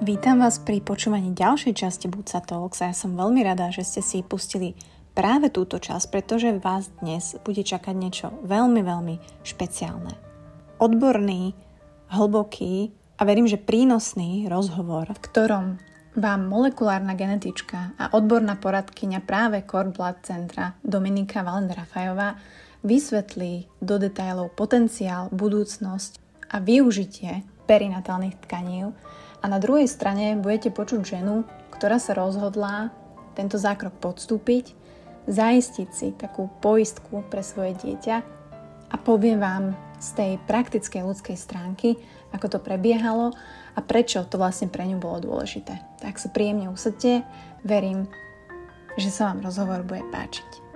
Vítam vás pri počúvaní ďalšej časti Buca Talks a ja som veľmi rada, že ste si pustili práve túto časť, pretože vás dnes bude čakať niečo veľmi, veľmi špeciálne. Odborný, hlboký a verím, že prínosný rozhovor, v ktorom vám molekulárna genetička a odborná poradkyňa práve Core Blood Centra Dominika Valend-Rafajová vysvetlí do detajlov potenciál, budúcnosť a využitie perinatálnych tkanív a na druhej strane budete počuť ženu, ktorá sa rozhodla tento zákrok podstúpiť, zaistiť si takú poistku pre svoje dieťa a poviem vám z tej praktickej ľudskej stránky, ako to prebiehalo a prečo to vlastne pre ňu bolo dôležité. Tak sa príjemne usadte, verím, že sa vám rozhovor bude páčiť.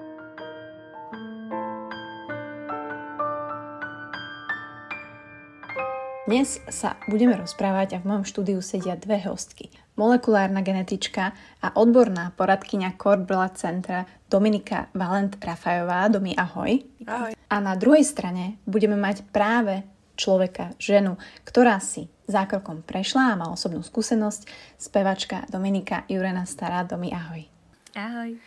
Dnes sa budeme rozprávať a v mojom štúdiu sedia dve hostky. Molekulárna genetička a odborná poradkyňa Blood Centra Dominika Valent Rafajová. Domi, ahoj. Ahoj. A na druhej strane budeme mať práve človeka, ženu, ktorá si zákrokom prešla a má osobnú skúsenosť, spevačka Dominika Jurena Stará. Domi, ahoj. Ahoj.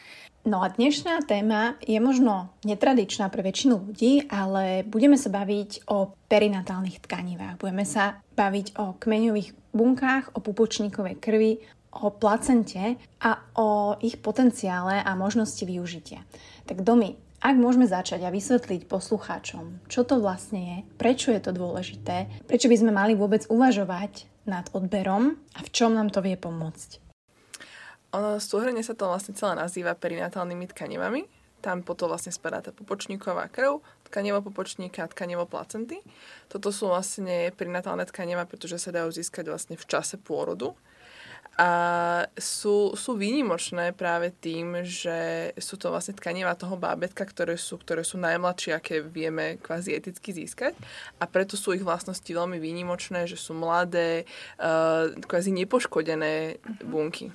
No a dnešná téma je možno netradičná pre väčšinu ľudí, ale budeme sa baviť o perinatálnych tkanivách. Budeme sa baviť o kmeňových bunkách, o pupočníkovej krvi, o placente a o ich potenciále a možnosti využitia. Tak domy, ak môžeme začať a vysvetliť poslucháčom, čo to vlastne je, prečo je to dôležité, prečo by sme mali vôbec uvažovať nad odberom a v čom nám to vie pomôcť. Ono súhrne sa to vlastne celé nazýva perinatálnymi tkanivami. Tam potom vlastne spadá tá pupočníková krv, tkanivo pupočníka a tkanivo placenty. Toto sú vlastne perinatálne tkaniva, pretože sa dajú získať vlastne v čase pôrodu. A sú, sú výnimočné práve tým, že sú to vlastne tkaniva toho bábetka, ktoré sú, ktoré sú najmladšie, aké vieme kvázi eticky získať. A preto sú ich vlastnosti veľmi výnimočné, že sú mladé, uh, kvázi nepoškodené bunky.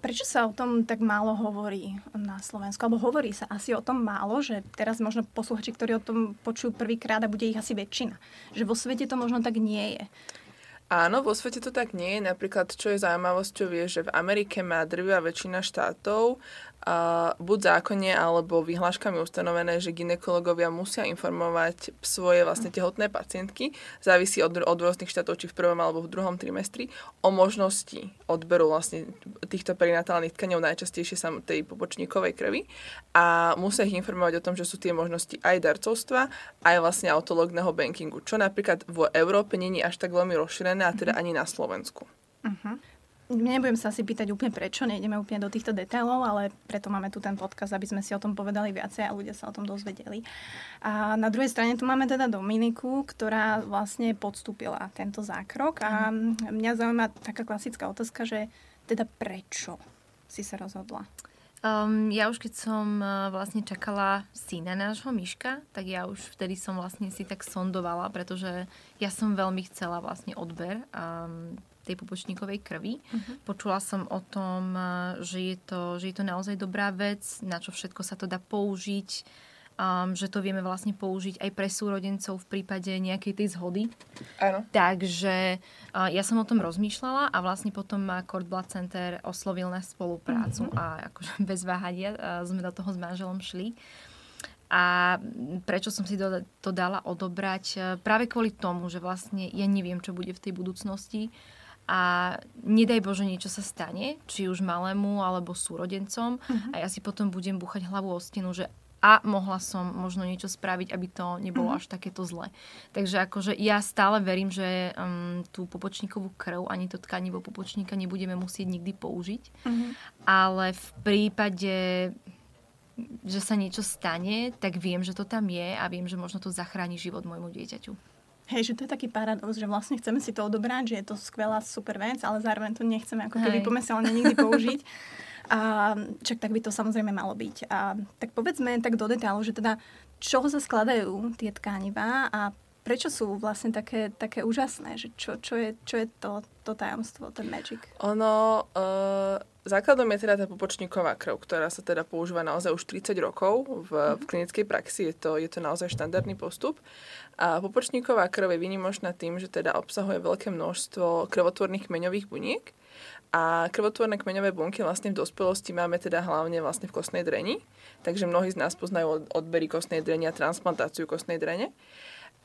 Prečo sa o tom tak málo hovorí na Slovensku? Alebo hovorí sa asi o tom málo, že teraz možno posluchači, ktorí o tom počujú prvýkrát a bude ich asi väčšina. Že vo svete to možno tak nie je. Áno, vo svete to tak nie je. Napríklad, čo je zaujímavosťou, je, že v Amerike má drvivá väčšina štátov uh, buď zákonne alebo vyhláškami ustanovené, že ginekologovia musia informovať svoje vlastne tehotné pacientky, závisí od, od rôznych štátov, či v prvom alebo v druhom trimestri, o možnosti odberu vlastne týchto perinatálnych tkaňov, najčastejšie sa tej pobočníkovej krvi a musia ich informovať o tom, že sú tie možnosti aj darcovstva, aj vlastne autologného bankingu, čo napríklad v Európe není až tak veľmi rozšírené a teda ani na Slovensku. Uh-huh. Nebudem sa asi pýtať úplne prečo, nejdeme úplne do týchto detailov, ale preto máme tu ten podcast, aby sme si o tom povedali viacej a ľudia sa o tom dozvedeli. A na druhej strane tu máme teda Dominiku, ktorá vlastne podstúpila tento zákrok a mhm. mňa zaujíma taká klasická otázka, že teda prečo si sa rozhodla? Um, ja už keď som uh, vlastne čakala syna nášho Myška, tak ja už vtedy som vlastne si tak sondovala, pretože ja som veľmi chcela vlastne odber um, tej pupočníkovej krvi. Uh-huh. Počula som o tom, uh, že je, to, že je to naozaj dobrá vec, na čo všetko sa to dá použiť um, že to vieme vlastne použiť aj pre súrodencov v prípade nejakej tej zhody. Áno. Takže uh, ja som o tom rozmýšľala a vlastne potom ma Cord Blood Center oslovil na spoluprácu mm-hmm. a akože bez váhania uh, sme do toho s manželom šli. A prečo som si to, to dala odobrať? Práve kvôli tomu, že vlastne ja neviem, čo bude v tej budúcnosti a nedaj Bože niečo sa stane, či už malému alebo súrodencom uh-huh. a ja si potom budem búchať hlavu o stenu, že a mohla som možno niečo spraviť, aby to nebolo mm-hmm. až takéto zle. Takže akože ja stále verím, že um, tú popočníkovú krv ani to tkanivo popočníka nebudeme musieť nikdy použiť. Mm-hmm. Ale v prípade že sa niečo stane, tak viem, že to tam je a viem, že možno to zachráni život môjmu dieťaťu. Hej, že to je taký paradox, že vlastne chceme si to odobrať, že je to skvelá super vec, ale zároveň to nechceme ako keby pomyselne nikdy použiť. A čak tak by to samozrejme malo byť. A tak povedzme tak do detailu, že teda čoho sa skladajú tie tkanivá a prečo sú vlastne také, také úžasné? Že čo, čo, je, čo je to, to tajomstvo, ten magic? Ono, uh, základom je teda tá pupočníková krv, ktorá sa teda používa naozaj už 30 rokov v, v klinickej praxi. Je to, je to naozaj štandardný postup. A pupočníková krv je výnimočná tým, že teda obsahuje veľké množstvo krvotvorných kmeňových buniek. A krvotvorné kmeňové bunky vlastne v dospelosti máme teda hlavne vlastne v kostnej dreni. Takže mnohí z nás poznajú odbery kostnej drene a transplantáciu kostnej drene.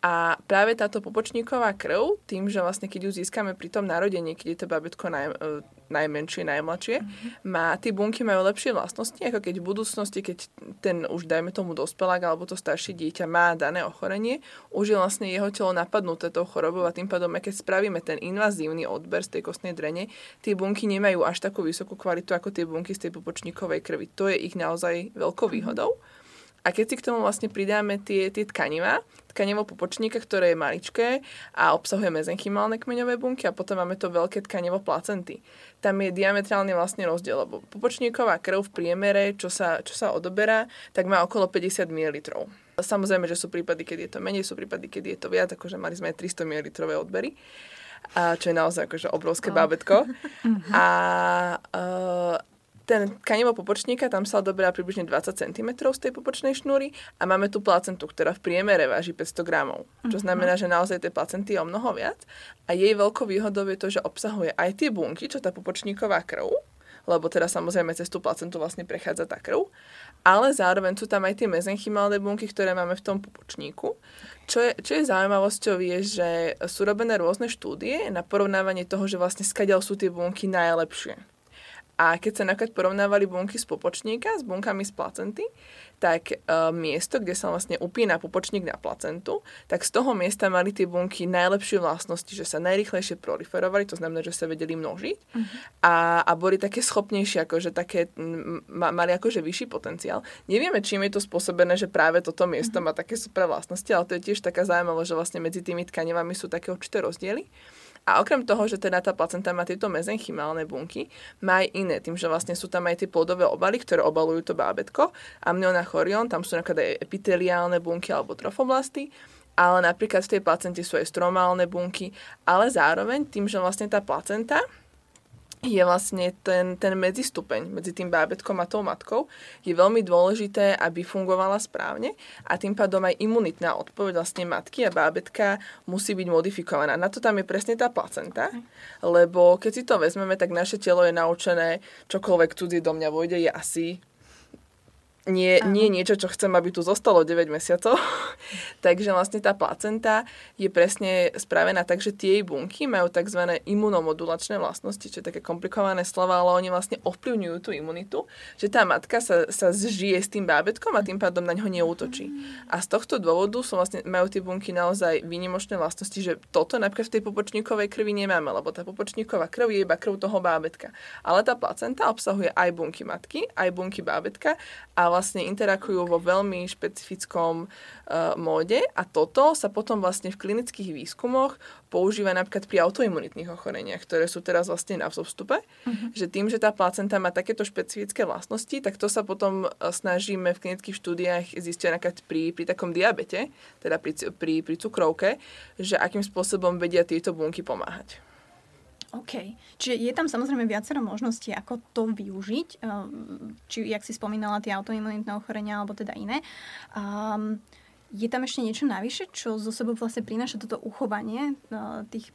A práve táto popočníková krv, tým, že vlastne keď ju získame pri tom narodení, keď je to babetko naj, e, najmenšie, najmladšie, mm-hmm. má, tie bunky majú lepšie vlastnosti, ako keď v budúcnosti, keď ten už dajme tomu dospelák alebo to staršie dieťa má dané ochorenie, už je vlastne jeho telo napadnuté tou chorobou a tým pádom, keď spravíme ten invazívny odber z tej kostnej drene, tie bunky nemajú až takú vysokú kvalitu ako tie bunky z tej popočníkovej krvi. To je ich naozaj veľkou výhodou. Mm-hmm. A keď si k tomu vlastne pridáme tie, tie tkanivá, tkanivo pupočníka, ktoré je maličké a obsahuje mezenchymálne kmeňové bunky a potom máme to veľké tkanivo placenty. Tam je diametrálne vlastne rozdiel, lebo pupočníková krv v priemere, čo sa, čo sa odoberá, tak má okolo 50 ml. Samozrejme, že sú prípady, keď je to menej, sú prípady, keď je to viac, akože mali sme aj 300 ml odbery a čo je naozaj akože obrovské oh. bábetko. A uh, ten tkanivo popočníka, tam sa odoberá približne 20 cm z tej popočnej šnúry a máme tu placentu, ktorá v priemere váži 500 gramov. Čo mhm. znamená, že naozaj tej placenty je o mnoho viac. A jej veľkou výhodou je to, že obsahuje aj tie bunky, čo tá popočníková krv, lebo teda samozrejme cez tú placentu vlastne prechádza tá krv, ale zároveň sú tam aj tie mezenchymálne bunky, ktoré máme v tom pupočníku. Čo je, čo je zaujímavosťou je, že sú robené rôzne štúdie na porovnávanie toho, že vlastne skadiaľ sú tie bunky najlepšie. A keď sa napríklad porovnávali bunky z pupočníka s bunkami z placenty, tak uh, miesto, kde sa vlastne upína pupočník na placentu, tak z toho miesta mali tie bunky najlepšie vlastnosti, že sa najrychlejšie proliferovali, to znamená, že sa vedeli množiť uh-huh. a, a boli také schopnejšie, akože také, ma, mali akože vyšší potenciál. Nevieme, čím je to spôsobené, že práve toto miesto uh-huh. má také super vlastnosti, ale to je tiež taká zaujímavosť, že vlastne medzi tými tkanivami sú také určité rozdiely. A okrem toho, že teda tá placenta má tieto mezenchymálne bunky, má aj iné, tým, že vlastne sú tam aj tie plodové obaly, ktoré obalujú to bábetko. Amniona chorion, tam sú napríklad aj epiteliálne bunky alebo trofoblasty, ale napríklad v tej placente sú aj stromálne bunky, ale zároveň tým, že vlastne tá placenta je vlastne ten, ten medzistupeň medzi tým bábetkom a tou matkou je veľmi dôležité, aby fungovala správne a tým pádom aj imunitná odpoveď vlastne matky a bábetka musí byť modifikovaná. Na to tam je presne tá placenta, lebo keď si to vezmeme, tak naše telo je naučené, čokoľvek cudzie do mňa vojde, je asi nie, nie niečo, čo chcem, aby tu zostalo 9 mesiacov. Takže vlastne tá placenta je presne spravená tak, že tie jej bunky majú tzv. imunomodulačné vlastnosti, čo je také komplikované slova, ale oni vlastne ovplyvňujú tú imunitu, že tá matka sa, sa zžije s tým bábetkom a tým pádom na ňo neútočí. A z tohto dôvodu sú vlastne, majú tie bunky naozaj výnimočné vlastnosti, že toto napríklad v tej popočníkovej krvi nemáme, lebo tá popočníková krv je iba krv toho bábetka. Ale tá placenta obsahuje aj bunky matky, aj bunky bábetka a vlastne interakujú vo veľmi špecifickom uh, móde a toto sa potom vlastne v klinických výskumoch používa napríklad pri autoimunitných ochoreniach, ktoré sú teraz vlastne na vzostupe, uh-huh. že tým, že tá placenta má takéto špecifické vlastnosti, tak to sa potom e, snažíme v klinických štúdiách zistiť napríklad pri, pri takom diabete, teda pri, pri, pri cukrovke, že akým spôsobom vedia tieto bunky pomáhať. OK. Čiže je tam samozrejme viacero možností, ako to využiť. Ehm, či, jak si spomínala, tie autoimunitné ochorenia, alebo teda iné. Um, je tam ešte niečo navyše, čo zo sebou vlastne prináša toto uchovanie uh, tých,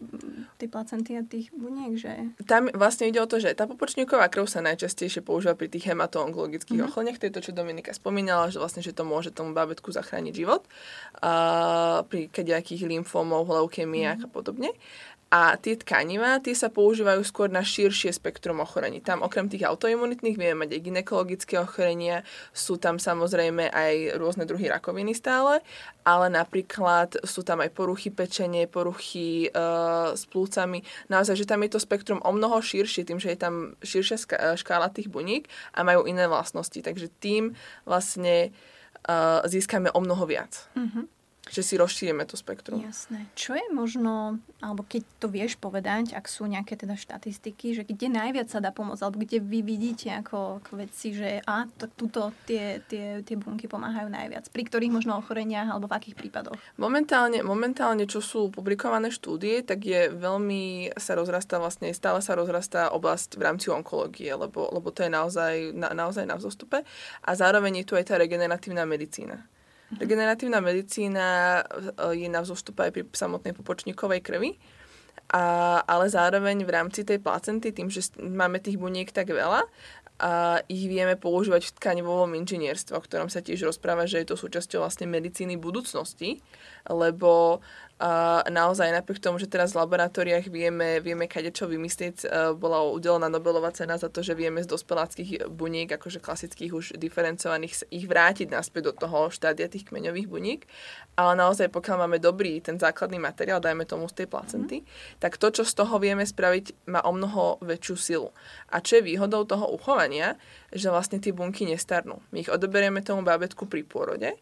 tej placenty a tých buniek? Že... Tam vlastne ide o to, že tá popočníková krv sa najčastejšie používa pri tých hematoongologických mm-hmm. ochoreniach. To je to, čo Dominika spomínala, že vlastne že to môže tomu bábetku zachrániť život uh, pri nejakých lymfómov, leukemiách mm-hmm. a podobne. A tie tkanivá, tie sa používajú skôr na širšie spektrum ochorení. Tam okrem tých autoimunitných vieme mať aj ginekologické ochorenia, sú tam samozrejme aj rôzne druhy rakoviny stále, ale napríklad sú tam aj poruchy pečenie, poruchy e, s plúcami. Naozaj, že tam je to spektrum o mnoho širšie, tým, že je tam širšia škála tých buník a majú iné vlastnosti. Takže tým vlastne e, získame o mnoho viac. Mm-hmm. Že si rozšírime to spektrum. Jasné. Čo je možno, alebo keď to vieš povedať, ak sú nejaké teda štatistiky, že kde najviac sa dá pomôcť, alebo kde vy vidíte ako, ako vedci, že a to, tuto tie, tie, tie bunky pomáhajú najviac, pri ktorých možno ochoreniach alebo v akých prípadoch? Momentálne, momentálne, čo sú publikované štúdie, tak je veľmi sa rozrastá vlastne, stále sa rozrastá oblasť v rámci onkológie, lebo, lebo to je naozaj na, naozaj na vzostupe. A zároveň je tu aj tá regeneratívna medicína. Regeneratívna medicína e, je na vzostupe aj pri samotnej pupočníkovej krvi, a, ale zároveň v rámci tej placenty, tým, že máme tých buniek tak veľa, a ich vieme používať v tkanivovom inžinierstve, o ktorom sa tiež rozpráva, že je to súčasťou vlastne medicíny budúcnosti, lebo a naozaj napriek tomu, že teraz v laboratóriách vieme, vieme kade čo vymyslieť, e, bola udelená Nobelová cena za to, že vieme z dospeláckých buniek, akože klasických už diferencovaných, ich vrátiť naspäť do toho štádia tých kmeňových buniek. Ale naozaj, pokiaľ máme dobrý ten základný materiál, dajme tomu z tej placenty, mm. tak to, čo z toho vieme spraviť, má o mnoho väčšiu silu. A čo je výhodou toho uchovania, že vlastne tie bunky nestarnú. My ich odoberieme tomu bábetku pri pôrode,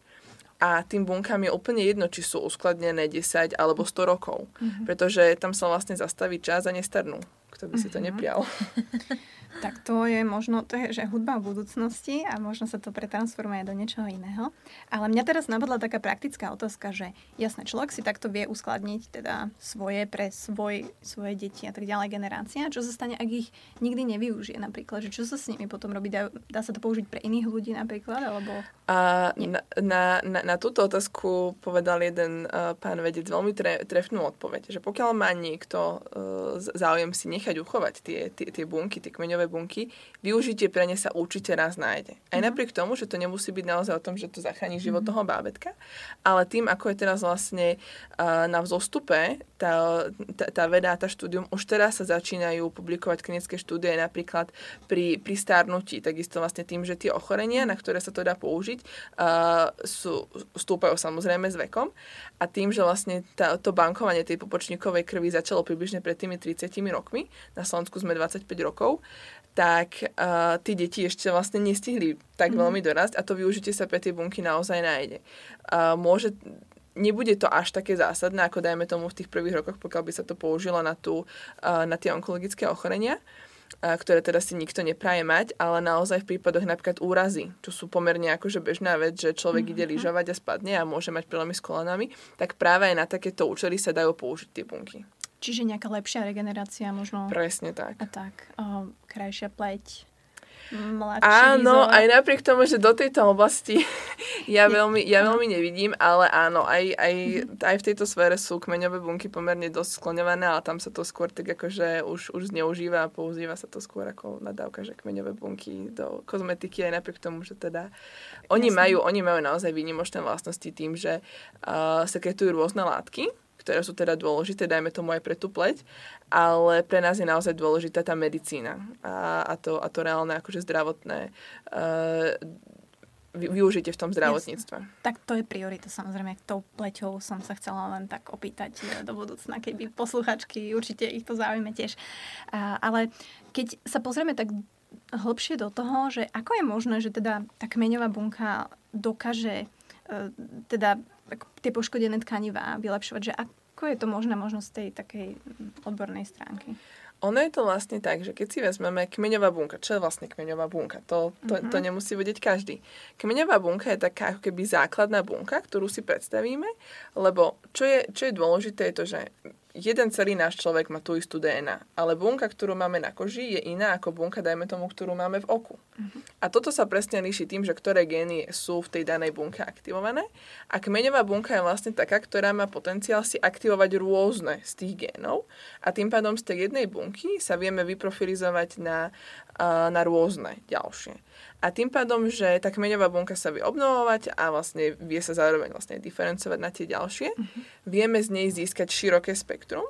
a tým bunkám je úplne jedno, či sú uskladnené 10 alebo 100 rokov, mm-hmm. pretože tam sa vlastne zastaví čas a nestarnú. Kto by si to mhm. neprial. Tak to je možno, to je, že hudba v budúcnosti a možno sa to pretransformuje do niečoho iného. Ale mňa teraz napadla taká praktická otázka, že jasné, človek si takto vie uskladniť teda svoje pre svoj, svoje deti a tak ďalej generácia. Čo sa stane, ak ich nikdy nevyužije napríklad? Že čo sa s nimi potom robí? Dá, dá sa to použiť pre iných ľudí napríklad? Alebo... A na, na, na, na túto otázku povedal jeden uh, pán vedec veľmi tre, trefnú odpoveď, že pokiaľ má niekto uh, záujem si nechať uchovať tie, tie, tie bunky, tie kmeňové bunky, využitie pre ne sa určite raz nájde. Aj mhm. napriek tomu, že to nemusí byť naozaj o tom, že to zachráni život mhm. toho bábetka, ale tým, ako je teraz vlastne uh, na vzostupe tá, tá, tá veda tá štúdium, už teraz sa začínajú publikovať klinické štúdie napríklad pri, pri stárnutí, takisto vlastne tým, že tie ochorenia, na ktoré sa to dá použiť, uh, sú, stúpajú samozrejme s vekom a tým, že vlastne tá, to bankovanie tej pupočníkovej krvi začalo približne pred tými 30 rokmi, na Slovensku sme 25 rokov, tak uh, tí deti ešte vlastne nestihli tak mm. veľmi dorásť a to využitie sa pre tie bunky naozaj nájde. Uh, môže, nebude to až také zásadné, ako dajme tomu v tých prvých rokoch, pokiaľ by sa to použilo na, tú, uh, na tie onkologické ochorenia, uh, ktoré teda si nikto nepraje mať, ale naozaj v prípadoch napríklad úrazy, čo sú pomerne akože bežná vec, že človek mm-hmm. ide lyžovať a spadne a môže mať problémy s kolenami, tak práve aj na takéto účely sa dajú použiť tie bunky. Čiže nejaká lepšia regenerácia možno. Presne tak. A tak. O, krajšia pleť. Mladší áno, výzor. aj napriek tomu, že do tejto oblasti ja veľmi, ja veľmi nevidím, ale áno, aj, aj, aj v tejto sfére sú kmeňové bunky pomerne dosť skloňované, ale tam sa to skôr tak akože už, už zneužíva a používa sa to skôr ako nadávka, že kmeňové bunky do kozmetiky aj napriek tomu, že teda oni majú, oni majú naozaj výnimočné vlastnosti tým, že uh, sekretujú rôzne látky, ktoré sú teda dôležité, dajme tomu aj pre tú pleť, ale pre nás je naozaj dôležitá tá medicína a, a, to, a to reálne akože zdravotné uh, využite v tom zdravotníctve. Jasne. Tak to je priorita samozrejme. Tou pleťou som sa chcela len tak opýtať e, do budúcna, keby posluchačky určite ich to zaujíme tiež. Uh, ale keď sa pozrieme tak hlbšie do toho, že ako je možné, že teda tá kmeňová bunka dokáže teda tie poškodené tkanivá vylepšovať, že ako je to možné možno z tej takej odbornej stránky? Ono je to vlastne tak, že keď si vezmeme kmeňová bunka, čo je vlastne kmeňová bunka? To, to, uh-huh. to mhm. nemusí vedieť každý. Kmeňová bunka je taká ako keby základná bunka, ktorú si predstavíme, lebo čo je, čo je dôležité je to, že jeden celý náš človek má tú istú DNA, ale bunka, ktorú máme na koži, je iná ako bunka, dajme tomu, ktorú máme v oku. Uh-huh. A toto sa presne líši tým, že ktoré gény sú v tej danej bunke aktivované. A kmeňová bunka je vlastne taká, ktorá má potenciál si aktivovať rôzne z tých génov a tým pádom z tej jednej bunky sa vieme vyprofilizovať na, na rôzne ďalšie. A tým pádom, že tá kmeňová bunka sa vie obnovovať a vlastne vie sa zároveň vlastne diferencovať na tie ďalšie, uh-huh. vieme z nej získať široké spektrum.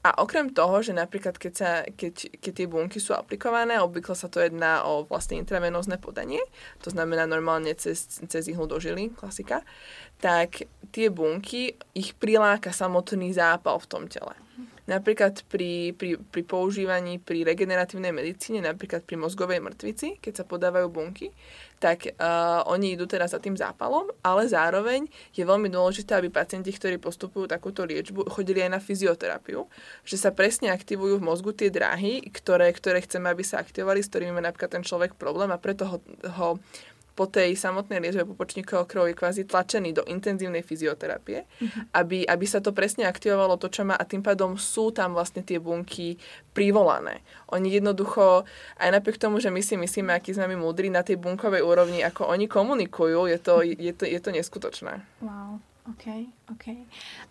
A okrem toho, že napríklad keď, sa, keď, keď tie bunky sú aplikované, obvykle sa to jedná o vlastne intravenózne podanie, to znamená normálne cez, cez ihlu do žily, klasika, tak tie bunky, ich priláka samotný zápal v tom tele. Napríklad pri, pri, pri používaní pri regeneratívnej medicíne, napríklad pri mozgovej mŕtvici, keď sa podávajú bunky, tak uh, oni idú teraz za tým zápalom, ale zároveň je veľmi dôležité, aby pacienti, ktorí postupujú takúto liečbu, chodili aj na fyzioterapiu, že sa presne aktivujú v mozgu tie dráhy, ktoré, ktoré chceme, aby sa aktivovali, s ktorými má napríklad ten človek problém a preto ho, ho po tej samotnej liečbe pupočníkového krv je kvázi tlačený do intenzívnej fyzioterapie, mm-hmm. aby, aby sa to presne aktivovalo to, čo má a tým pádom sú tam vlastne tie bunky privolané. Oni jednoducho, aj napriek tomu, že my si myslíme, aký sme my múdri na tej bunkovej úrovni, ako oni komunikujú, je to, je to, je to neskutočné. Wow. OK, OK.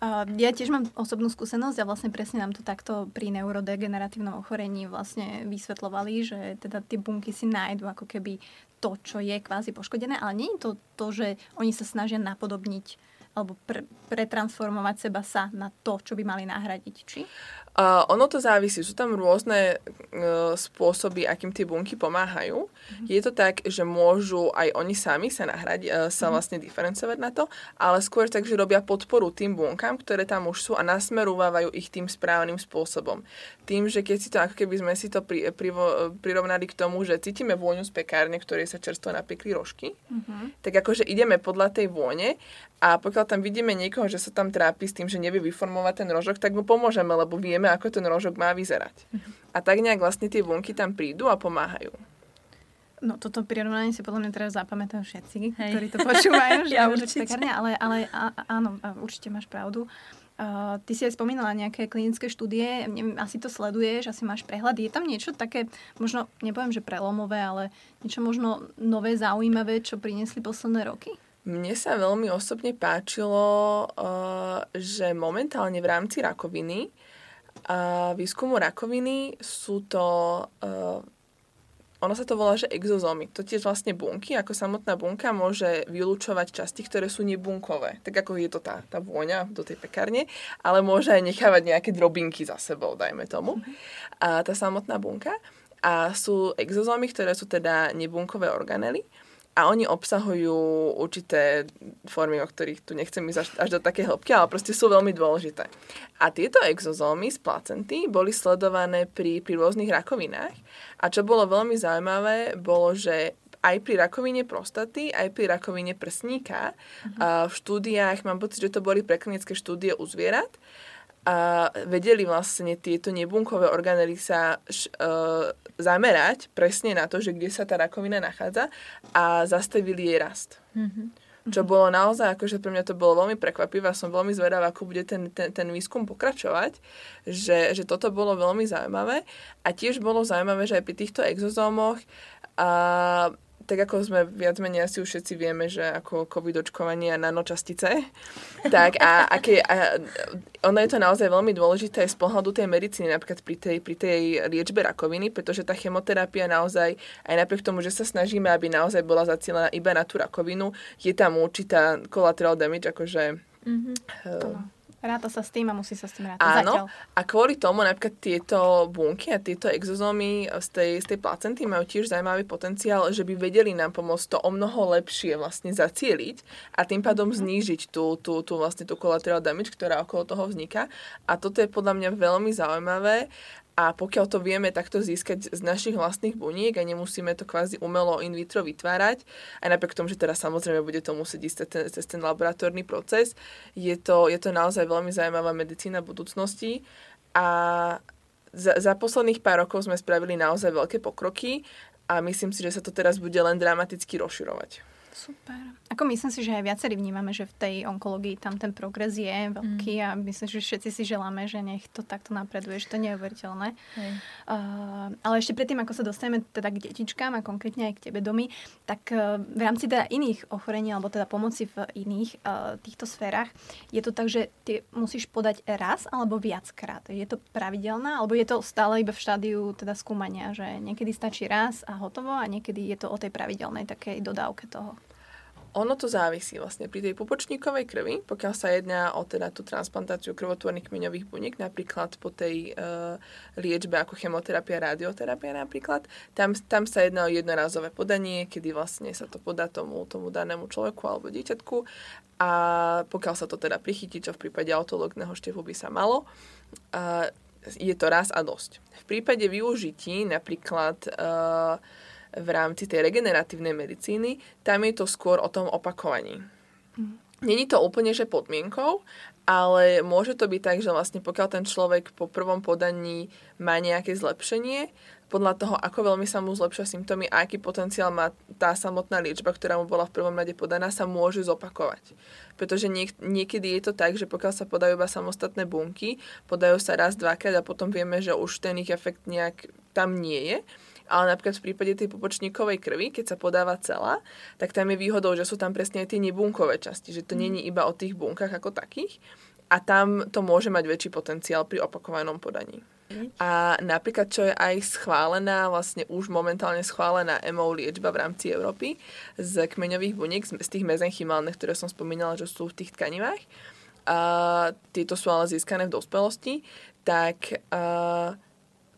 Uh, ja tiež mám osobnú skúsenosť a vlastne presne nám to takto pri neurodegeneratívnom ochorení vlastne vysvetlovali, že teda tie bunky si nájdu ako keby to, čo je kvázi poškodené, ale nie je to to, že oni sa snažia napodobniť alebo pre, pretransformovať seba sa na to, čo by mali nahradiť, či? Uh, ono to závisí. Sú tam rôzne uh, spôsoby, akým tie bunky pomáhajú. Mm-hmm. Je to tak, že môžu aj oni sami sa nahradiť, uh, sa mm-hmm. vlastne diferencovať na to, ale skôr tak, že robia podporu tým bunkám, ktoré tam už sú a nasmerúvajú ich tým správnym spôsobom. Tým, že keď si to, ako keby sme si to pri, pri, prirovnali k tomu, že cítime vôňu z pekárne, ktorej sa čerstvo napekli rožky, mm-hmm. tak akože ideme podľa tej vône a pokiaľ tam vidíme niekoho, že sa tam trápi s tým, že nevie vyformovať ten rožok, tak mu pomôžeme, lebo vieme, ako ten rožok má vyzerať. Uh-huh. A tak nejak vlastne tie bunky tam prídu a pomáhajú. No toto prirovnanie si podľa mňa teraz zapamätajú všetci, Hej. ktorí to počúvajú. že ja určite. Pekárne, ale, ale á, áno, určite máš pravdu. Uh, ty si aj spomínala nejaké klinické štúdie, neviem, asi to sleduješ, asi máš prehľad. Je tam niečo také, možno, nepoviem, že prelomové, ale niečo možno nové, zaujímavé, čo priniesli posledné roky? Mne sa veľmi osobne páčilo, uh, že momentálne v rámci rakoviny a výskumu rakoviny sú to uh, ono sa to volá, že exozómy. To tiež vlastne bunky, ako samotná bunka môže vylúčovať časti, ktoré sú nebunkové. Tak ako je to tá, tá vôňa do tej pekárne, ale môže aj nechávať nejaké drobinky za sebou, dajme tomu. A tá samotná bunka. A sú exozómy, ktoré sú teda nebunkové organely a oni obsahujú určité formy, o ktorých tu nechcem ísť až, až do také hĺbky, ale proste sú veľmi dôležité. A tieto exozómy z placenty boli sledované pri, pri rôznych rakovinách a čo bolo veľmi zaujímavé, bolo, že aj pri rakovine prostaty, aj pri rakovine prsníka uh-huh. v štúdiách, mám pocit, že to boli preklinické štúdie u zvierat, a vedeli vlastne tieto nebunkové organely sa uh, zamerať presne na to, že kde sa tá rakovina nachádza a zastavili jej rast. Mm-hmm. Čo bolo naozaj, akože pre mňa to bolo veľmi prekvapivé a som veľmi zvedavá, ako bude ten, ten, ten výskum pokračovať, že, že toto bolo veľmi zaujímavé a tiež bolo zaujímavé, že aj pri týchto exozómoch a tak ako sme viac menej asi už všetci vieme, že ako covid očkovanie a nanočastice, tak a, aké, a ono je to naozaj veľmi dôležité z pohľadu tej medicíny, napríklad pri tej, pri tej liečbe rakoviny, pretože tá chemoterapia naozaj, aj napriek tomu, že sa snažíme, aby naozaj bola zacielená iba na tú rakovinu, je tam určitá collateral damage, akože... Mm-hmm. Uh, Ráta sa s tým a musí sa s tým rátať Áno, zatiaľ. a kvôli tomu napríklad tieto bunky a tieto exozómy z tej, z tej placenty majú tiež zaujímavý potenciál, že by vedeli nám pomôcť to o mnoho lepšie vlastne zacieliť a tým pádom mm-hmm. znížiť tú, tú, tú, vlastne tú collateral damage, ktorá okolo toho vzniká. A toto je podľa mňa veľmi zaujímavé a pokiaľ to vieme takto získať z našich vlastných buniek a nemusíme to kvázi umelo in vitro vytvárať, aj napriek tomu, že teraz samozrejme bude to musieť ísť ten, cez ten laboratórny proces, je to, je to naozaj veľmi zaujímavá medicína budúcnosti a za, za posledných pár rokov sme spravili naozaj veľké pokroky a myslím si, že sa to teraz bude len dramaticky rozširovať. Super. Ako myslím si, že aj viacerí vnímame, že v tej onkológii tam ten progres je veľký mm. a myslím, že všetci si želáme, že nech to takto napreduje, že to je neuveriteľné. Uh, ale ešte predtým, ako sa dostaneme teda k detičkám a konkrétne aj k tebe domy, tak uh, v rámci teda iných ochorení alebo teda pomoci v iných uh, týchto sférach, je to tak, že ty musíš podať raz alebo viackrát. Je to pravidelná alebo je to stále iba v štádiu teda skúmania, že niekedy stačí raz a hotovo a niekedy je to o tej pravidelnej takej dodávke toho? Ono to závisí vlastne pri tej pupočníkovej krvi, pokiaľ sa jedná o teda tú transplantáciu krvotvorných kmeňových buniek, napríklad po tej uh, liečbe ako chemoterapia, radioterapia napríklad, tam, tam sa jedná o jednorazové podanie, kedy vlastne sa to podá tomu, tomu danému človeku alebo dieťatku a pokiaľ sa to teda prichytí, čo v prípade autologného števu by sa malo, uh, je to raz a dosť. V prípade využití napríklad uh, v rámci tej regeneratívnej medicíny, tam je to skôr o tom opakovaní. Mm. Není to úplne, že podmienkou, ale môže to byť tak, že vlastne pokiaľ ten človek po prvom podaní má nejaké zlepšenie, podľa toho, ako veľmi sa mu zlepšia symptómy a aký potenciál má tá samotná liečba, ktorá mu bola v prvom rade podaná, sa môže zopakovať. Pretože niek- niekedy je to tak, že pokiaľ sa podajú iba samostatné bunky, podajú sa raz, dvakrát a potom vieme, že už ten ich efekt nejak tam nie je ale napríklad v prípade tej pupočníkovej krvi, keď sa podáva celá, tak tam je výhodou, že sú tam presne aj tie nebunkové časti, že to mm. není iba o tých bunkách ako takých a tam to môže mať väčší potenciál pri opakovanom podaní. A napríklad, čo je aj schválená, vlastne už momentálne schválená MO liečba v rámci Európy z kmeňových buniek, z tých mezenchymálnych, ktoré som spomínala, že sú v tých tkanivách, a tieto sú ale získané v dospelosti, tak a,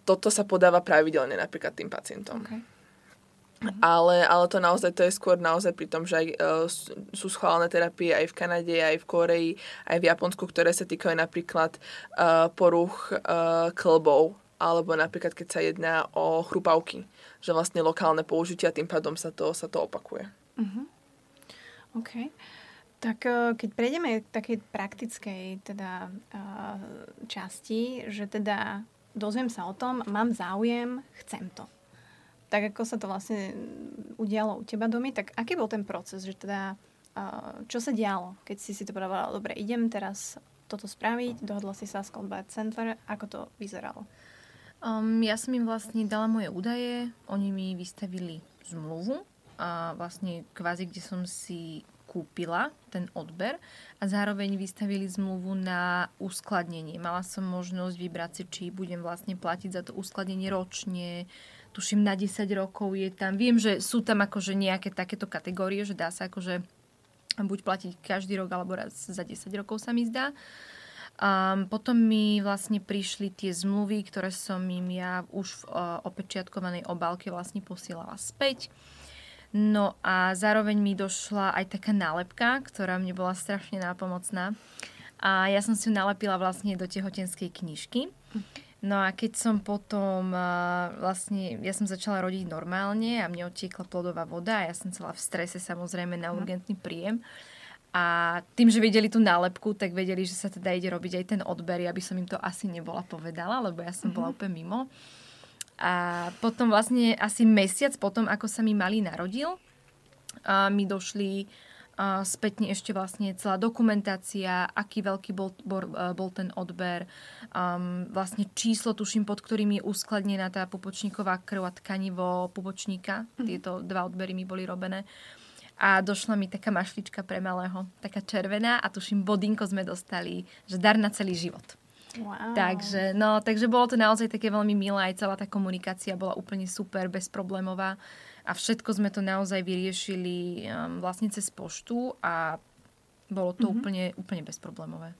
toto sa podáva pravidelne napríklad tým pacientom. Okay. Ale, ale to naozaj, to je skôr naozaj pri tom, že aj, uh, sú schválené terapie aj v Kanade, aj v Koreji, aj v Japonsku, ktoré sa týkajú napríklad uh, poruch uh, klbov, alebo napríklad keď sa jedná o chrupavky, že vlastne lokálne použitia, tým pádom sa to, sa to opakuje. Mm-hmm. OK. Tak keď prejdeme k takej praktickej teda, časti, že teda dozviem sa o tom, mám záujem, chcem to. Tak ako sa to vlastne udialo u teba domy, tak aký bol ten proces, že teda čo sa dialo, keď si si to povedala, dobre, idem teraz toto spraviť, dohodla si sa s Combat Center, ako to vyzeralo? Um, ja som im vlastne dala moje údaje, oni mi vystavili zmluvu a vlastne kvázi, kde som si kúpila ten odber a zároveň vystavili zmluvu na uskladnenie. Mala som možnosť vybrať si, či budem vlastne platiť za to uskladnenie ročne, tuším na 10 rokov je tam. Viem, že sú tam akože nejaké takéto kategórie, že dá sa akože buď platiť každý rok alebo raz za 10 rokov sa mi zdá. Um, potom mi vlastne prišli tie zmluvy, ktoré som im ja už v uh, opečiatkovanej obálke vlastne posielala späť. No a zároveň mi došla aj taká nálepka, ktorá mne bola strašne nápomocná. A ja som si ju nalepila vlastne do tehotenskej knižky. No a keď som potom vlastne, ja som začala rodiť normálne a mne otiekla plodová voda a ja som celá v strese samozrejme na mhm. urgentný príjem. A tým, že vedeli tú nálepku, tak vedeli, že sa teda ide robiť aj ten odber, aby som im to asi nebola povedala, lebo ja som bola mhm. úplne mimo. A potom vlastne asi mesiac potom, ako sa mi malý narodil, a mi došli a spätne ešte vlastne celá dokumentácia, aký veľký bol, bol, e, bol ten odber, um, vlastne číslo, tuším, pod ktorým je uskladnená tá pupočníková krv a tkanivo pupočníka. Mm. Tieto dva odbery mi boli robené. A došla mi taká mašlička pre malého, taká červená a tuším, bodinko sme dostali, že dar na celý život. Wow. Takže, no, takže bolo to naozaj také veľmi milé, aj celá tá komunikácia bola úplne super, bezproblémová a všetko sme to naozaj vyriešili um, vlastne cez poštu a bolo to mm-hmm. úplne, úplne bezproblémové.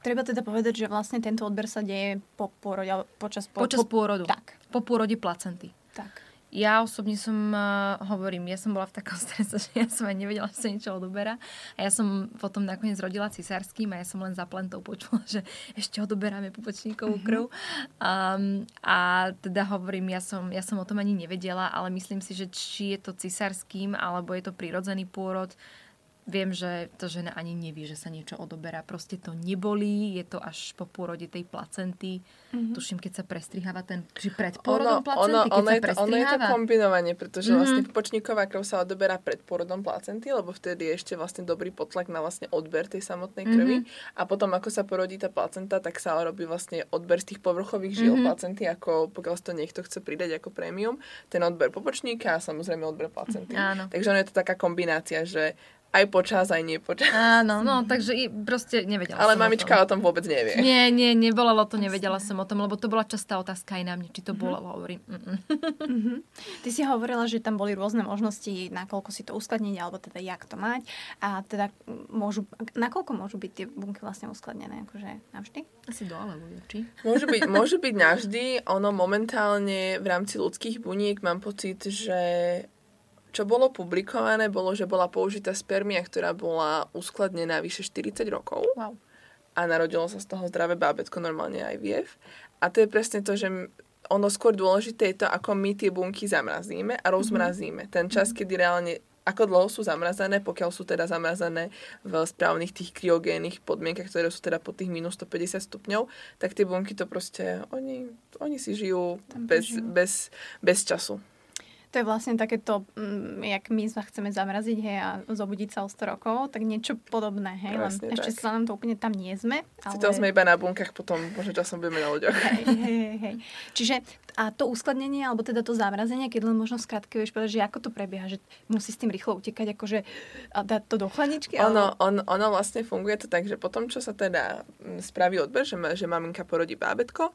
Treba teda povedať, že vlastne tento odber sa deje po pôrode, počas, po, počas po, pôrodu. Tak. Po pôrode placenty. Tak. Ja osobne som, uh, hovorím, ja som bola v takom strese, že ja som aj nevedela, že sa niečo odoberá. A ja som potom nakoniec rodila cisárským a ja som len za plentou počula, že ešte odoberáme pupočníkovú mm-hmm. krv. Um, a teda hovorím, ja som, ja som o tom ani nevedela, ale myslím si, že či je to cisárským alebo je to prirodzený pôrod, Viem, že to žena ani nevie, že sa niečo odoberá. Proste to nebolí, je to až po pôrode tej placenty. Mm-hmm. Tuším, keď sa prestriháva ten, či pred pôrodom ono, placenty, ono, keď ono sa je to, ono je to kombinovanie, pretože mm-hmm. vlastne popočníková krv sa odoberá pred pôrodom placenty, lebo vtedy je ešte vlastne dobrý potlak na vlastne odber tej samotnej krvi. Mm-hmm. A potom, ako sa porodí tá placenta, tak sa robí vlastne odber z tých povrchových žil mm-hmm. placenty, ako pokiaľ to niekto chce pridať ako prémium, ten odber popočníka a samozrejme odber placenty. Áno. Takže ono je to taká kombinácia, že aj počas, aj nie počas. Áno, no, takže i, proste nevedela Ale mamička o tom. o tom vôbec nevie. Nie, nie, nebolelo to, nevedela som o tom, lebo to bola častá otázka aj na mne, či to mm-hmm. bolelo, hovorím. Mm-hmm. Ty si hovorila, že tam boli rôzne možnosti, nakoľko si to uskladniť, alebo teda jak to mať. A teda môžu, nakoľko môžu byť tie bunky vlastne uskladnené, akože navždy? Asi do alebo či? Môžu byť, môžu byť navždy. Ono momentálne v rámci ľudských buniek mám pocit, že čo bolo publikované, bolo, že bola použitá spermia, ktorá bola uskladnená vyše 40 rokov. Wow. a narodilo sa z toho zdravé bábetko, normálne aj viev. A to je presne to, že ono skôr dôležité je to, ako my tie bunky zamrazíme a rozmrazíme. Ten čas, kedy reálne ako dlho sú zamrazené, pokiaľ sú teda zamrazené v správnych tých kryogénnych podmienkach, ktoré sú teda po tých minus 150 stupňov, tak tie bunky to proste, oni, oni si žijú bez, bez, bez času. To je vlastne takéto, mm, jak my sa chceme zamraziť hej, a zobudiť sa o 100 rokov, tak niečo podobné. Hej, len tak. ešte sa nám to úplne tam nie sme. Ale... Sice sme iba na bunkách, potom možno časom budeme na ľuďoch. Hej, hej, hej. Čiže a to uskladnenie, alebo teda to zamrazenie, keď len možno skrátke vieš povedať, že ako to prebieha, že musí s tým rýchlo utekať, akože a dať to do chladničky? Ono, on, ono vlastne funguje to tak, že potom, čo sa teda mm, spraví odber, že, že maminka porodí bábetko,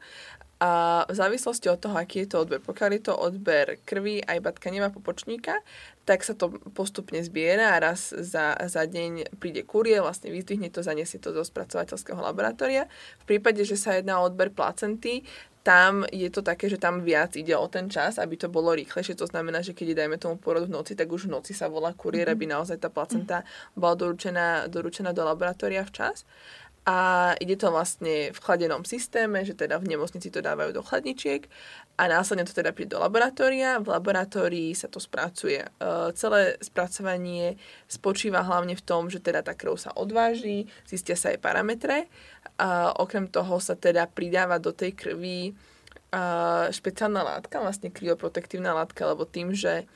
a v závislosti od toho, aký je to odber, pokiaľ je to odber krvi a iba tkanivá popočníka, tak sa to postupne zbiera a raz za, za deň príde kurie, vlastne vyzdvihne to, zaniesie to do spracovateľského laboratória. V prípade, že sa jedná o odber placenty, tam je to také, že tam viac ide o ten čas, aby to bolo rýchlejšie. To znamená, že keď dajme tomu porod v noci, tak už v noci sa volá kuriér, mm-hmm. aby naozaj tá placenta bola doručená, doručená do laboratória včas a ide to vlastne v chladenom systéme, že teda v nemocnici to dávajú do chladničiek a následne to teda príde do laboratória. V laboratórii sa to spracuje. E, celé spracovanie spočíva hlavne v tom, že teda tá krv sa odváži, zistia sa aj parametre. A okrem toho sa teda pridáva do tej krvi špeciálna látka, vlastne kryoprotektívna látka, lebo tým, že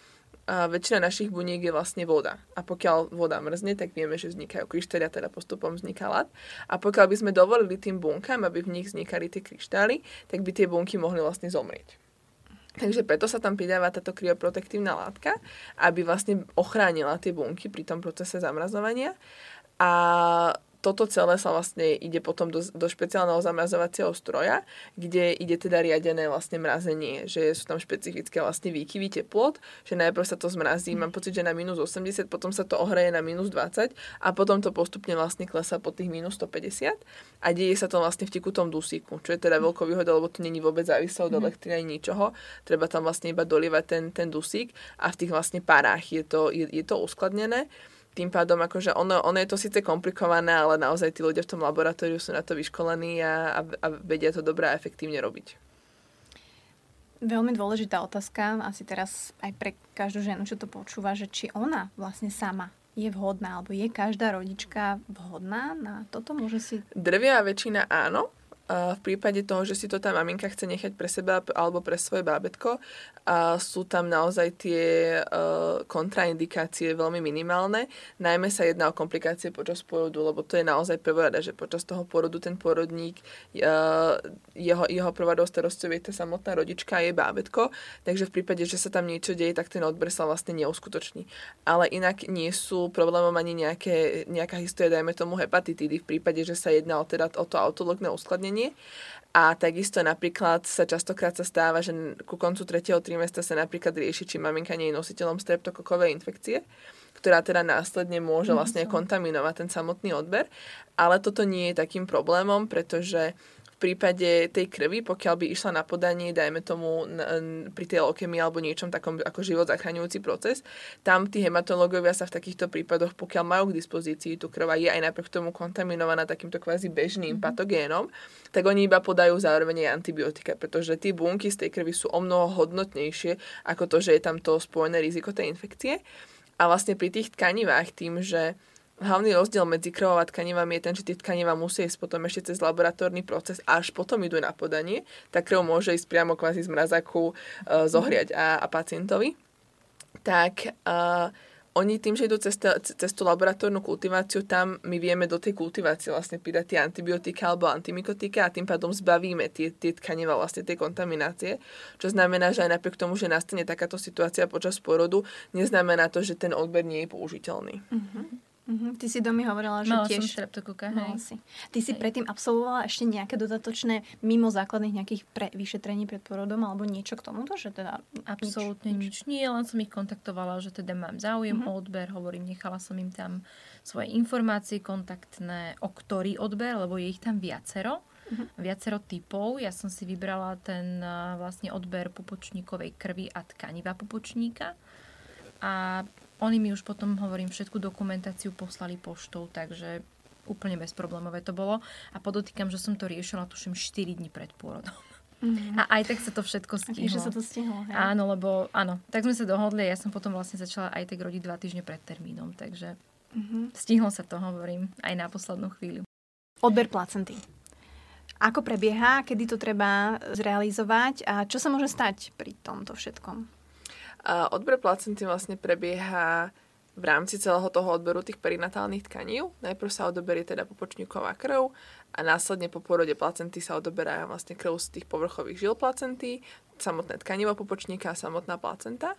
a väčšina našich buniek je vlastne voda. A pokiaľ voda mrzne, tak vieme, že vznikajú kryštály a teda postupom vzniká lat. A pokiaľ by sme dovolili tým bunkám, aby v nich vznikali tie kryštály, tak by tie bunky mohli vlastne zomrieť. Takže preto sa tam pridáva táto kryoprotektívna látka, aby vlastne ochránila tie bunky pri tom procese zamrazovania. A toto celé sa vlastne ide potom do, do špeciálneho zamrazovacieho stroja, kde ide teda riadené vlastne mrazenie, že sú tam špecifické vlastne výkyvy teplot, že najprv sa to zmrazí, mám pocit, že na minus 80, potom sa to ohreje na minus 20 a potom to postupne vlastne klesá po tých minus 150 a deje sa to vlastne v tekutom dusíku, čo je teda veľkou výhoda, lebo to není vôbec závislé od mhm. elektriny ani ničoho, treba tam vlastne iba dolievať ten, ten dusík a v tých vlastne parách je to, je, je to uskladnené tým pádom akože ono, ono je to síce komplikované, ale naozaj tí ľudia v tom laboratóriu sú na to vyškolení a, a, a vedia to dobre a efektívne robiť. Veľmi dôležitá otázka, asi teraz aj pre každú ženu, čo to počúva, že či ona vlastne sama je vhodná, alebo je každá rodička vhodná na toto? Môže si... Drvia väčšina áno, v prípade toho, že si to tá maminka chce nechať pre seba alebo pre svoje bábetko, a sú tam naozaj tie uh, kontraindikácie veľmi minimálne. Najmä sa jedná o komplikácie počas porodu, lebo to je naozaj prvorada, že počas toho porodu ten porodník, uh, jeho, jeho prvadou starosťou je tá samotná rodička a jej bábetko, takže v prípade, že sa tam niečo deje, tak ten odber sa vlastne neuskutoční. Ale inak nie sú problémom ani nejaké, nejaká história, dajme tomu hepatitídy, v prípade, že sa jedná o, teda, o to autologné uskladnenie. A takisto napríklad sa častokrát sa stáva, že ku koncu tretieho trimestra sa napríklad rieši, či maminka nie je nositeľom streptokokovej infekcie, ktorá teda následne môže mhm, vlastne kontaminovať ten samotný odber. Ale toto nie je takým problémom, pretože prípade tej krvi, pokiaľ by išla na podanie, dajme tomu pri tej leukemii alebo niečom takom ako život zachraňujúci proces, tam tí hematológovia sa v takýchto prípadoch, pokiaľ majú k dispozícii tú krv a je aj napriek tomu kontaminovaná takýmto kvázi bežným mm-hmm. patogénom, tak oni iba podajú zároveň aj antibiotika, pretože tie bunky z tej krvi sú o mnoho hodnotnejšie ako to, že je tam to spojené riziko tej infekcie. A vlastne pri tých tkanivách tým, že Hlavný rozdiel medzi krvou a tkanivami je ten, že tie tkaniva musia ísť potom ešte cez laboratórny proces a až potom idú na podanie. Tá krv môže ísť priamo kvázi z mrazaku uh, zohriať a, a pacientovi. Tak uh, oni tým, že idú cez, cez tú laboratórnu kultiváciu, tam my vieme do tej kultivácie vlastne pridať tie antibiotika alebo antimikotika a tým pádom zbavíme tie, tie tkaniva vlastne tej kontaminácie. Čo znamená, že aj napriek tomu, že nastane takáto situácia počas porodu, neznamená to, že ten odber nie je použiteľný. Uh-huh. Uh-huh. Ty si domi hovorila, že Mala tiež... som streptokoka, hej. Si. Ty si hej. predtým absolvovala ešte nejaké dodatočné, mimo základných nejakých pre, vyšetrení pred porodom, alebo niečo k tomuto, že teda... Absolútne nič, nič. Nie, len som ich kontaktovala, že teda mám záujem uh-huh. o odber, hovorím, nechala som im tam svoje informácie kontaktné, o ktorý odber, lebo je ich tam viacero. Uh-huh. Viacero typov. Ja som si vybrala ten vlastne odber pupočníkovej krvi a tkaniva pupočníka. A oni mi už potom, hovorím, všetku dokumentáciu poslali poštou, takže úplne bezproblémové to bolo. A podotýkam, že som to riešila tuším 4 dní pred pôrodom. Mm-hmm. A aj tak sa to všetko stihlo. Okay, že sa to stihlo, hej. Áno, lebo áno, tak sme sa dohodli ja som potom vlastne začala aj tak rodiť dva týždne pred termínom, takže mm-hmm. stihlo sa to, hovorím, aj na poslednú chvíľu. Odber placenty. Ako prebieha, kedy to treba zrealizovať a čo sa môže stať pri tomto všetkom? A odber placenty vlastne prebieha v rámci celého toho odberu tých perinatálnych tkaní. Najprv sa odoberie teda popočníková krv a následne po pôrode placenty sa odoberá vlastne krv z tých povrchových žil placenty, samotné tkanivo popočníka a samotná placenta.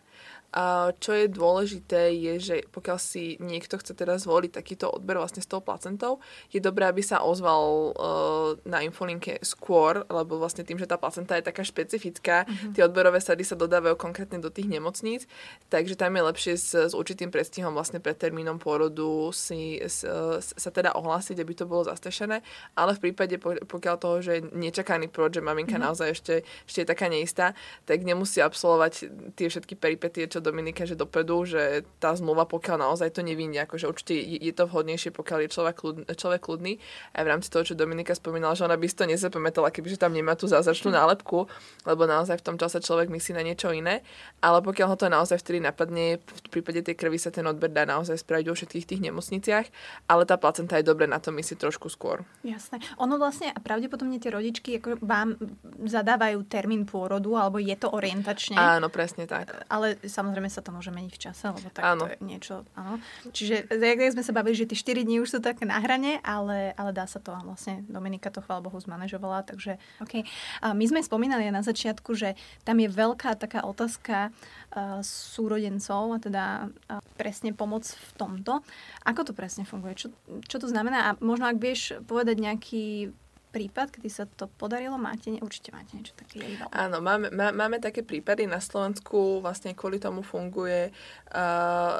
A čo je dôležité je, že pokiaľ si niekto chce teda zvoliť takýto odber vlastne s tou placentou, je dobré, aby sa ozval uh, na infolinke skôr, lebo vlastne tým, že tá placenta je taká špecifická, uh-huh. tie odberové sady sa dodávajú konkrétne do tých nemocníc, takže tam je lepšie s, s určitým predstihom vlastne pred termínom pôrodu si s, s, sa teda ohlásiť, aby to bolo zastešené, ale v prípade, pokiaľ toho, že je nečakaný pôrod, že maminka uh-huh. naozaj ešte, ešte je taká neistá, tak nemusí absolvovať tie všetky peripetie, čo Dominika, že dopredu, že tá zmluva, pokiaľ naozaj to nevinie, akože určite je to vhodnejšie, pokiaľ je človek, kľud, človek kľudný. A v rámci toho, čo Dominika spomínala, že ona by si to nezapamätala, kebyže tam nemá tú zázračnú nálepku, lebo naozaj v tom čase človek myslí na niečo iné. Ale pokiaľ ho to naozaj vtedy napadne, v prípade tej krvi sa ten odber dá naozaj spraviť vo všetkých tých nemocniciach, ale tá placenta je dobre na to myslieť trošku skôr. Jasné. Ono vlastne a pravdepodobne tie rodičky ako vám zadávajú termín pôrodu, alebo je to orientačne. Áno, presne tak. Ale samozrejme sa to môže meniť v čase, lebo tak áno. to je niečo, áno. Čiže jak sme sa bavili, že tie 4 dní už sú tak na hrane, ale, ale dá sa to a vlastne Dominika to chvála Bohu zmanéžovala, takže OK. A my sme spomínali na začiatku, že tam je veľká taká otázka uh, súrodencov a teda uh, presne pomoc v tomto. Ako to presne funguje? Čo, čo to znamená? A možno ak vieš povedať nejaký prípad, kedy sa to podarilo? Máte, určite máte niečo také. Áno, máme, má, máme také prípady. Na Slovensku vlastne kvôli tomu funguje uh,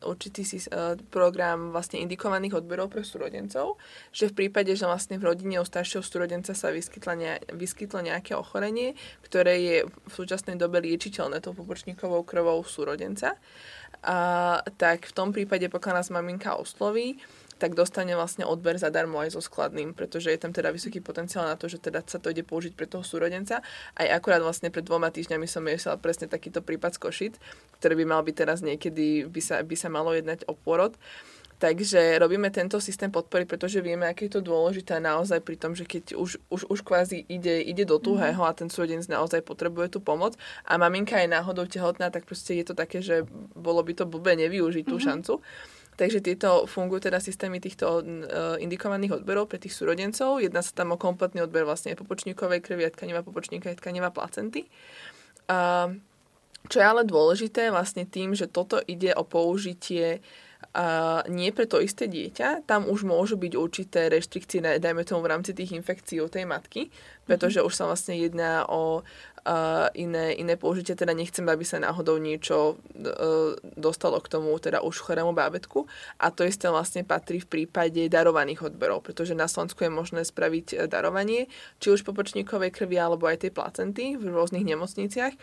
určitý si, uh, program vlastne indikovaných odberov pre súrodencov, že v prípade, že vlastne v rodine u staršieho súrodenca sa vyskytlo, ne, vyskytlo nejaké ochorenie, ktoré je v súčasnej dobe liečiteľné tou pobočníkovou krvou súrodenca, uh, tak v tom prípade, pokiaľ nás maminka osloví, tak dostane vlastne odber zadarmo aj so skladným, pretože je tam teda vysoký potenciál na to, že teda sa to ide použiť pre toho súrodenca. Aj akurát vlastne pred dvoma týždňami som riešila presne takýto prípad z Košit, ktorý by mal byť teraz niekedy, by sa, by sa malo jednať o pôrod. Takže robíme tento systém podpory, pretože vieme, aké je to dôležité naozaj pri tom, že keď už, už, už kvázi ide, ide do tuhého a ten súrodenec naozaj potrebuje tú pomoc a maminka je náhodou tehotná, tak proste je to také, že bolo by to blbé nevyužiť tú mm-hmm. šancu. Takže tieto fungujú teda systémy týchto uh, indikovaných odberov pre tých súrodencov. Jedná sa tam o kompletný odber vlastne popočníkovej krvi a tkaniva popočníka a tkaniva placenty. Čo je ale dôležité vlastne tým, že toto ide o použitie uh, nie pre to isté dieťa, tam už môžu byť určité reštrikcie, dajme tomu v rámci tých infekcií u tej matky, pretože mm-hmm. už sa vlastne jedná o uh, iné, iné použitie, teda nechcem, aby sa náhodou niečo uh, dostalo k tomu teda už chorému bábetku a to isté vlastne patrí v prípade darovaných odberov, pretože na Slovensku je možné spraviť e, darovanie, či už popočníkovej krvi alebo aj tej placenty v rôznych nemocniciach.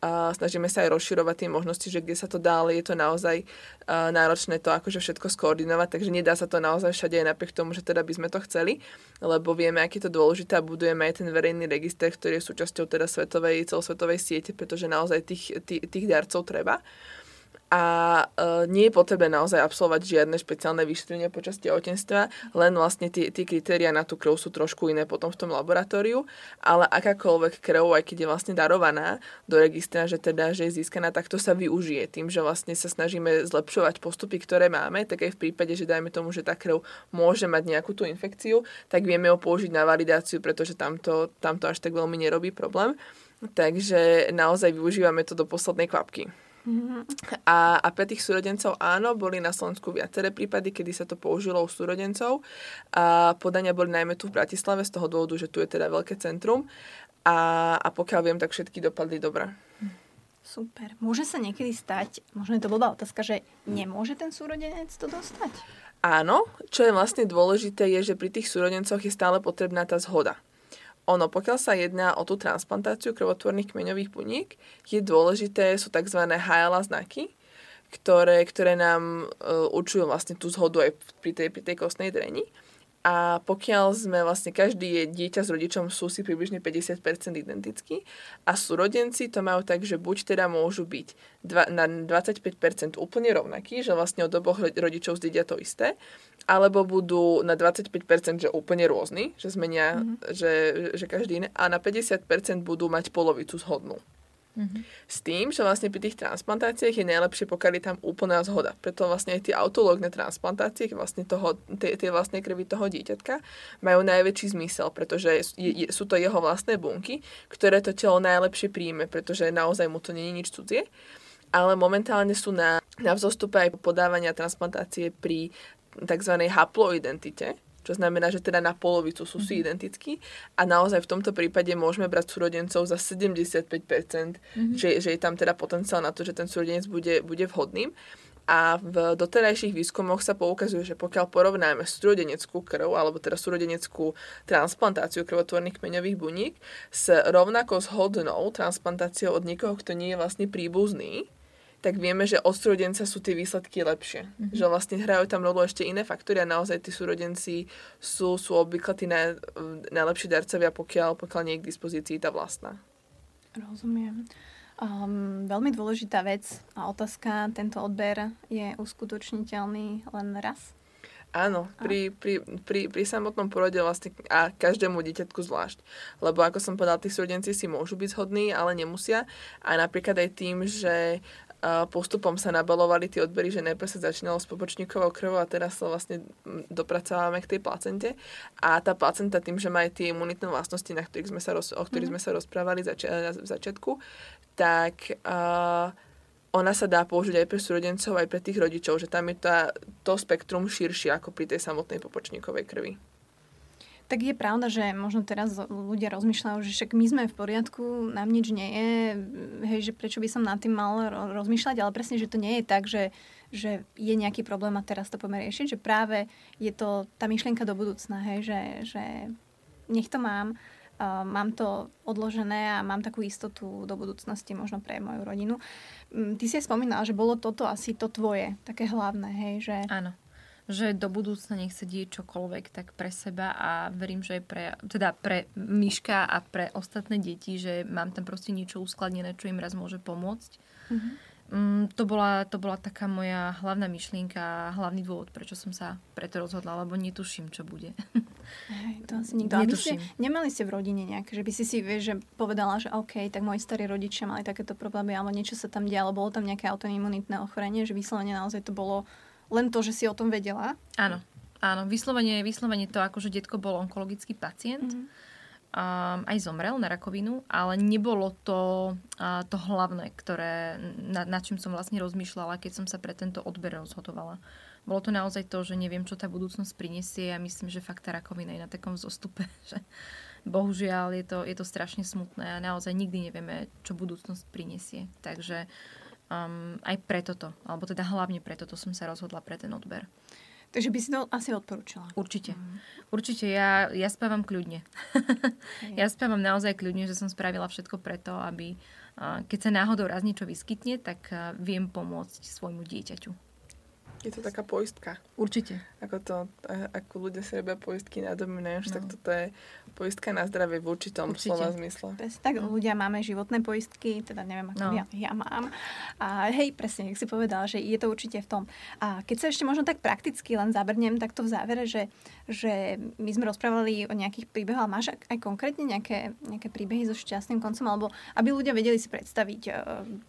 Uh, snažíme sa aj rozširovať tie možnosti, že kde sa to dá, ale je to naozaj náročné to akože všetko skoordinovať, takže nedá sa to naozaj všade aj napriek tomu, že teda by sme to chceli, lebo vieme, aký to dôležité a budujeme aj ten verejný register, ktorý je súčasťou teda svetovej celosvetovej siete, pretože naozaj tých, tých, tých darcov treba a uh, nie je potrebné naozaj absolvovať žiadne špeciálne vyšetrenie počas tehotenstva, len vlastne tie, tie kritéria na tú krv sú trošku iné potom v tom laboratóriu, ale akákoľvek krv, aj keď je vlastne darovaná do registra, že teda, že je získaná, tak to sa využije tým, že vlastne sa snažíme zlepšovať postupy, ktoré máme, tak aj v prípade, že dajme tomu, že tá krv môže mať nejakú tú infekciu, tak vieme ho použiť na validáciu, pretože tamto, tamto až tak veľmi nerobí problém. Takže naozaj využívame to do poslednej kvapky. Mm-hmm. A, a pre tých súrodencov áno, boli na Slovensku viaceré prípady, kedy sa to použilo u súrodencov. A podania boli najmä tu v Bratislave z toho dôvodu, že tu je teda veľké centrum. A, a pokiaľ viem, tak všetky dopadli dobre. Super. Môže sa niekedy stať, možno je to blbá otázka, že nemôže ten súrodenec to dostať? Áno, čo je vlastne dôležité, je, že pri tých súrodencoch je stále potrebná tá zhoda ono, pokiaľ sa jedná o tú transplantáciu krvotvorných kmeňových buniek, je dôležité, sú tzv. HLA znaky, ktoré, ktoré nám uh, určujú vlastne tú zhodu aj pri tej, pri tej kostnej dreni. A pokiaľ sme vlastne každý je dieťa s rodičom sú si približne 50% identickí a súrodenci to majú tak, že buď teda môžu byť dva, na 25% úplne rovnakí, že vlastne od oboch rodičov zdedia to isté, alebo budú na 25% že úplne rôzni, že zmenia, mm-hmm. že, že každý iné, a na 50% budú mať polovicu zhodnú. S tým, že vlastne pri tých transplantáciách je najlepšie, pokiaľ je tam úplná zhoda. Preto vlastne aj tie autológne transplantácie, vlastne toho, tie, tie vlastné krvi toho dieťatka, majú najväčší zmysel, pretože je, je, sú to jeho vlastné bunky, ktoré to telo najlepšie príjme, pretože naozaj mu to nie je nič cudzie. Ale momentálne sú na, na vzostupe aj podávania transplantácie pri tzv. haploidentite, čo znamená, že teda na polovicu sú si mhm. identickí a naozaj v tomto prípade môžeme brať súrodencov za 75%, mm-hmm. že, že je tam teda potenciál na to, že ten súrodenec bude, bude vhodným. A v doterajších výskumoch sa poukazuje, že pokiaľ porovnáme súrodeneckú krv, alebo teda súrodeneckú transplantáciu krvotvorných kmeňových buniek s rovnako zhodnou transplantáciou od niekoho, kto nie je vlastne príbuzný, tak vieme, že od súrodenca sú tie výsledky lepšie. Mm-hmm. Že vlastne hrajú tam rolu ešte iné faktory a naozaj tí súrodenci sú, sú obvykle tí naj, najlepší darcovia, pokiaľ, pokiaľ nie je k dispozícii tá vlastná. Rozumiem. Um, veľmi dôležitá vec a otázka, tento odber je uskutočniteľný len raz? Áno, pri, pri, pri, pri samotnom porode vlastne a každému dieťatku zvlášť. Lebo ako som povedal, tí súrodenci si môžu byť zhodní, ale nemusia. A napríklad aj tým, že postupom sa nabalovali tie odbery, že najprv sa začínalo s pobočníkovou krvou a teraz sa vlastne dopracovávame k tej placente. A tá placenta tým, že má aj tie imunitné vlastnosti, na ktorých sme sa roz, o ktorých mm. sme sa rozprávali zač- v začiatku, tak uh, ona sa dá použiť aj pre súrodencov, aj pre tých rodičov, že tam je tá, to spektrum širšie ako pri tej samotnej popočníkovej krvi. Tak je pravda, že možno teraz ľudia rozmýšľajú, že však my sme v poriadku, nám nič nie je, hej, že prečo by som nad tým mal rozmýšľať, ale presne, že to nie je tak, že, že je nejaký problém a teraz to poďme riešiť, že práve je to tá myšlienka do budúcna, hej, že, že nech to mám, uh, mám to odložené a mám takú istotu do budúcnosti možno pre moju rodinu. Um, ty si spomínala, že bolo toto asi to tvoje, také hlavné, hej, že... Áno že do budúcna nech sa deje čokoľvek, tak pre seba a verím, že aj pre, teda pre Myška a pre ostatné deti, že mám tam proste niečo uskladnené, čo im raz môže pomôcť. Mm-hmm. Mm, to, bola, to bola taká moja hlavná myšlienka hlavný dôvod, prečo som sa preto rozhodla, lebo netuším, čo bude. Hej, to asi nikto. Netuším. Ste, nemali ste v rodine nejaké, že by si si vieš, že povedala, že OK, tak moji starí rodičia mali takéto problémy, alebo niečo sa tam dialo, bolo tam nejaké autoimunitné ochorenie, že vyslovene naozaj to bolo len to, že si o tom vedela? Áno, áno. Vyslovene, vyslovene to, ako že detko bol onkologický pacient. Mm-hmm. Um, aj zomrel na rakovinu, ale nebolo to uh, to hlavné, ktoré, na, nad čím som vlastne rozmýšľala, keď som sa pre tento odber rozhodovala. Bolo to naozaj to, že neviem, čo tá budúcnosť prinesie a myslím, že fakt tá rakovina je na takom zostupe, že bohužiaľ je to, je to strašne smutné a naozaj nikdy nevieme, čo budúcnosť prinesie. Takže Um, aj preto to, alebo teda hlavne preto to som sa rozhodla pre ten odber. Takže by si to asi odporúčala. Určite. Mm. Určite. Ja, ja spávam kľudne. ja spávam naozaj kľudne, že som spravila všetko preto, aby keď sa náhodou raz niečo vyskytne, tak viem pomôcť svojmu dieťaťu. Je to taká poistka. Určite. Ako to, ako ľudia si robia poistky na domy, no. tak toto je poistka na zdravie v určitom Určite. slova zmysle. Presne tak, no. ľudia máme životné poistky, teda neviem, ako no. ja, ja mám. A hej, presne, jak si povedal, že je to určite v tom. A keď sa ešte možno tak prakticky len zabrnem takto v závere, že, že my sme rozprávali o nejakých príbehoch, ale máš aj konkrétne nejaké, nejaké príbehy so šťastným koncom, alebo aby ľudia vedeli si predstaviť, e,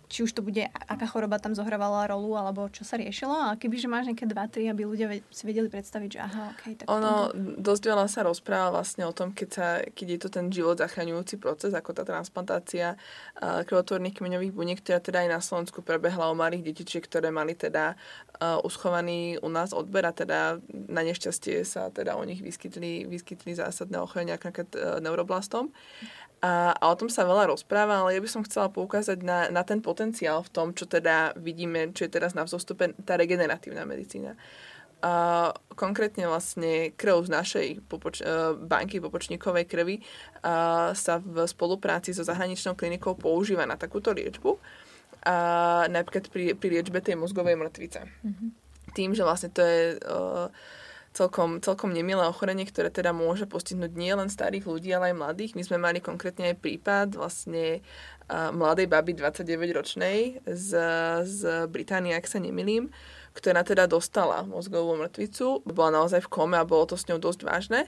či už to bude, aká choroba tam zohrávala rolu, alebo čo sa riešilo, a keby že máš nejaké dva, tri, aby ľudia si vedeli predstaviť, že aha, ok. Tak ono tomto... dosť veľa sa rozpráva vlastne o tom, keď, sa, keď je to ten život zachraňujúci proces, ako tá transplantácia uh, krvotvorných kmeňových buniek, ktorá teda aj na Slovensku prebehla o malých detičiek, ktoré mali teda uh, uschovaný u nás odber a teda na nešťastie sa teda o nich vyskytli, vyskytli zásadné ochorenia, ako uh, neuroblastom. A, a o tom sa veľa rozpráva, ale ja by som chcela poukázať na, na ten potenciál v tom, čo teda vidíme, čo je teraz na vzostupe tá regeneratívna medicína. A konkrétne vlastne krv z našej popoč- e, banky popočníkovej krvi a, sa v spolupráci so zahraničnou klinikou používa na takúto liečbu. A napríklad pri, pri liečbe tej mozgovej mŕtvice. Mm-hmm. Tým, že vlastne to je... Uh, celkom, celkom nemilé ochorenie, ktoré teda môže postihnúť nie len starých ľudí, ale aj mladých. My sme mali konkrétne aj prípad vlastne mladej baby 29-ročnej z, z Británie, ak sa nemilím, ktorá teda dostala mozgovú mŕtvicu, bola naozaj v kome a bolo to s ňou dosť vážne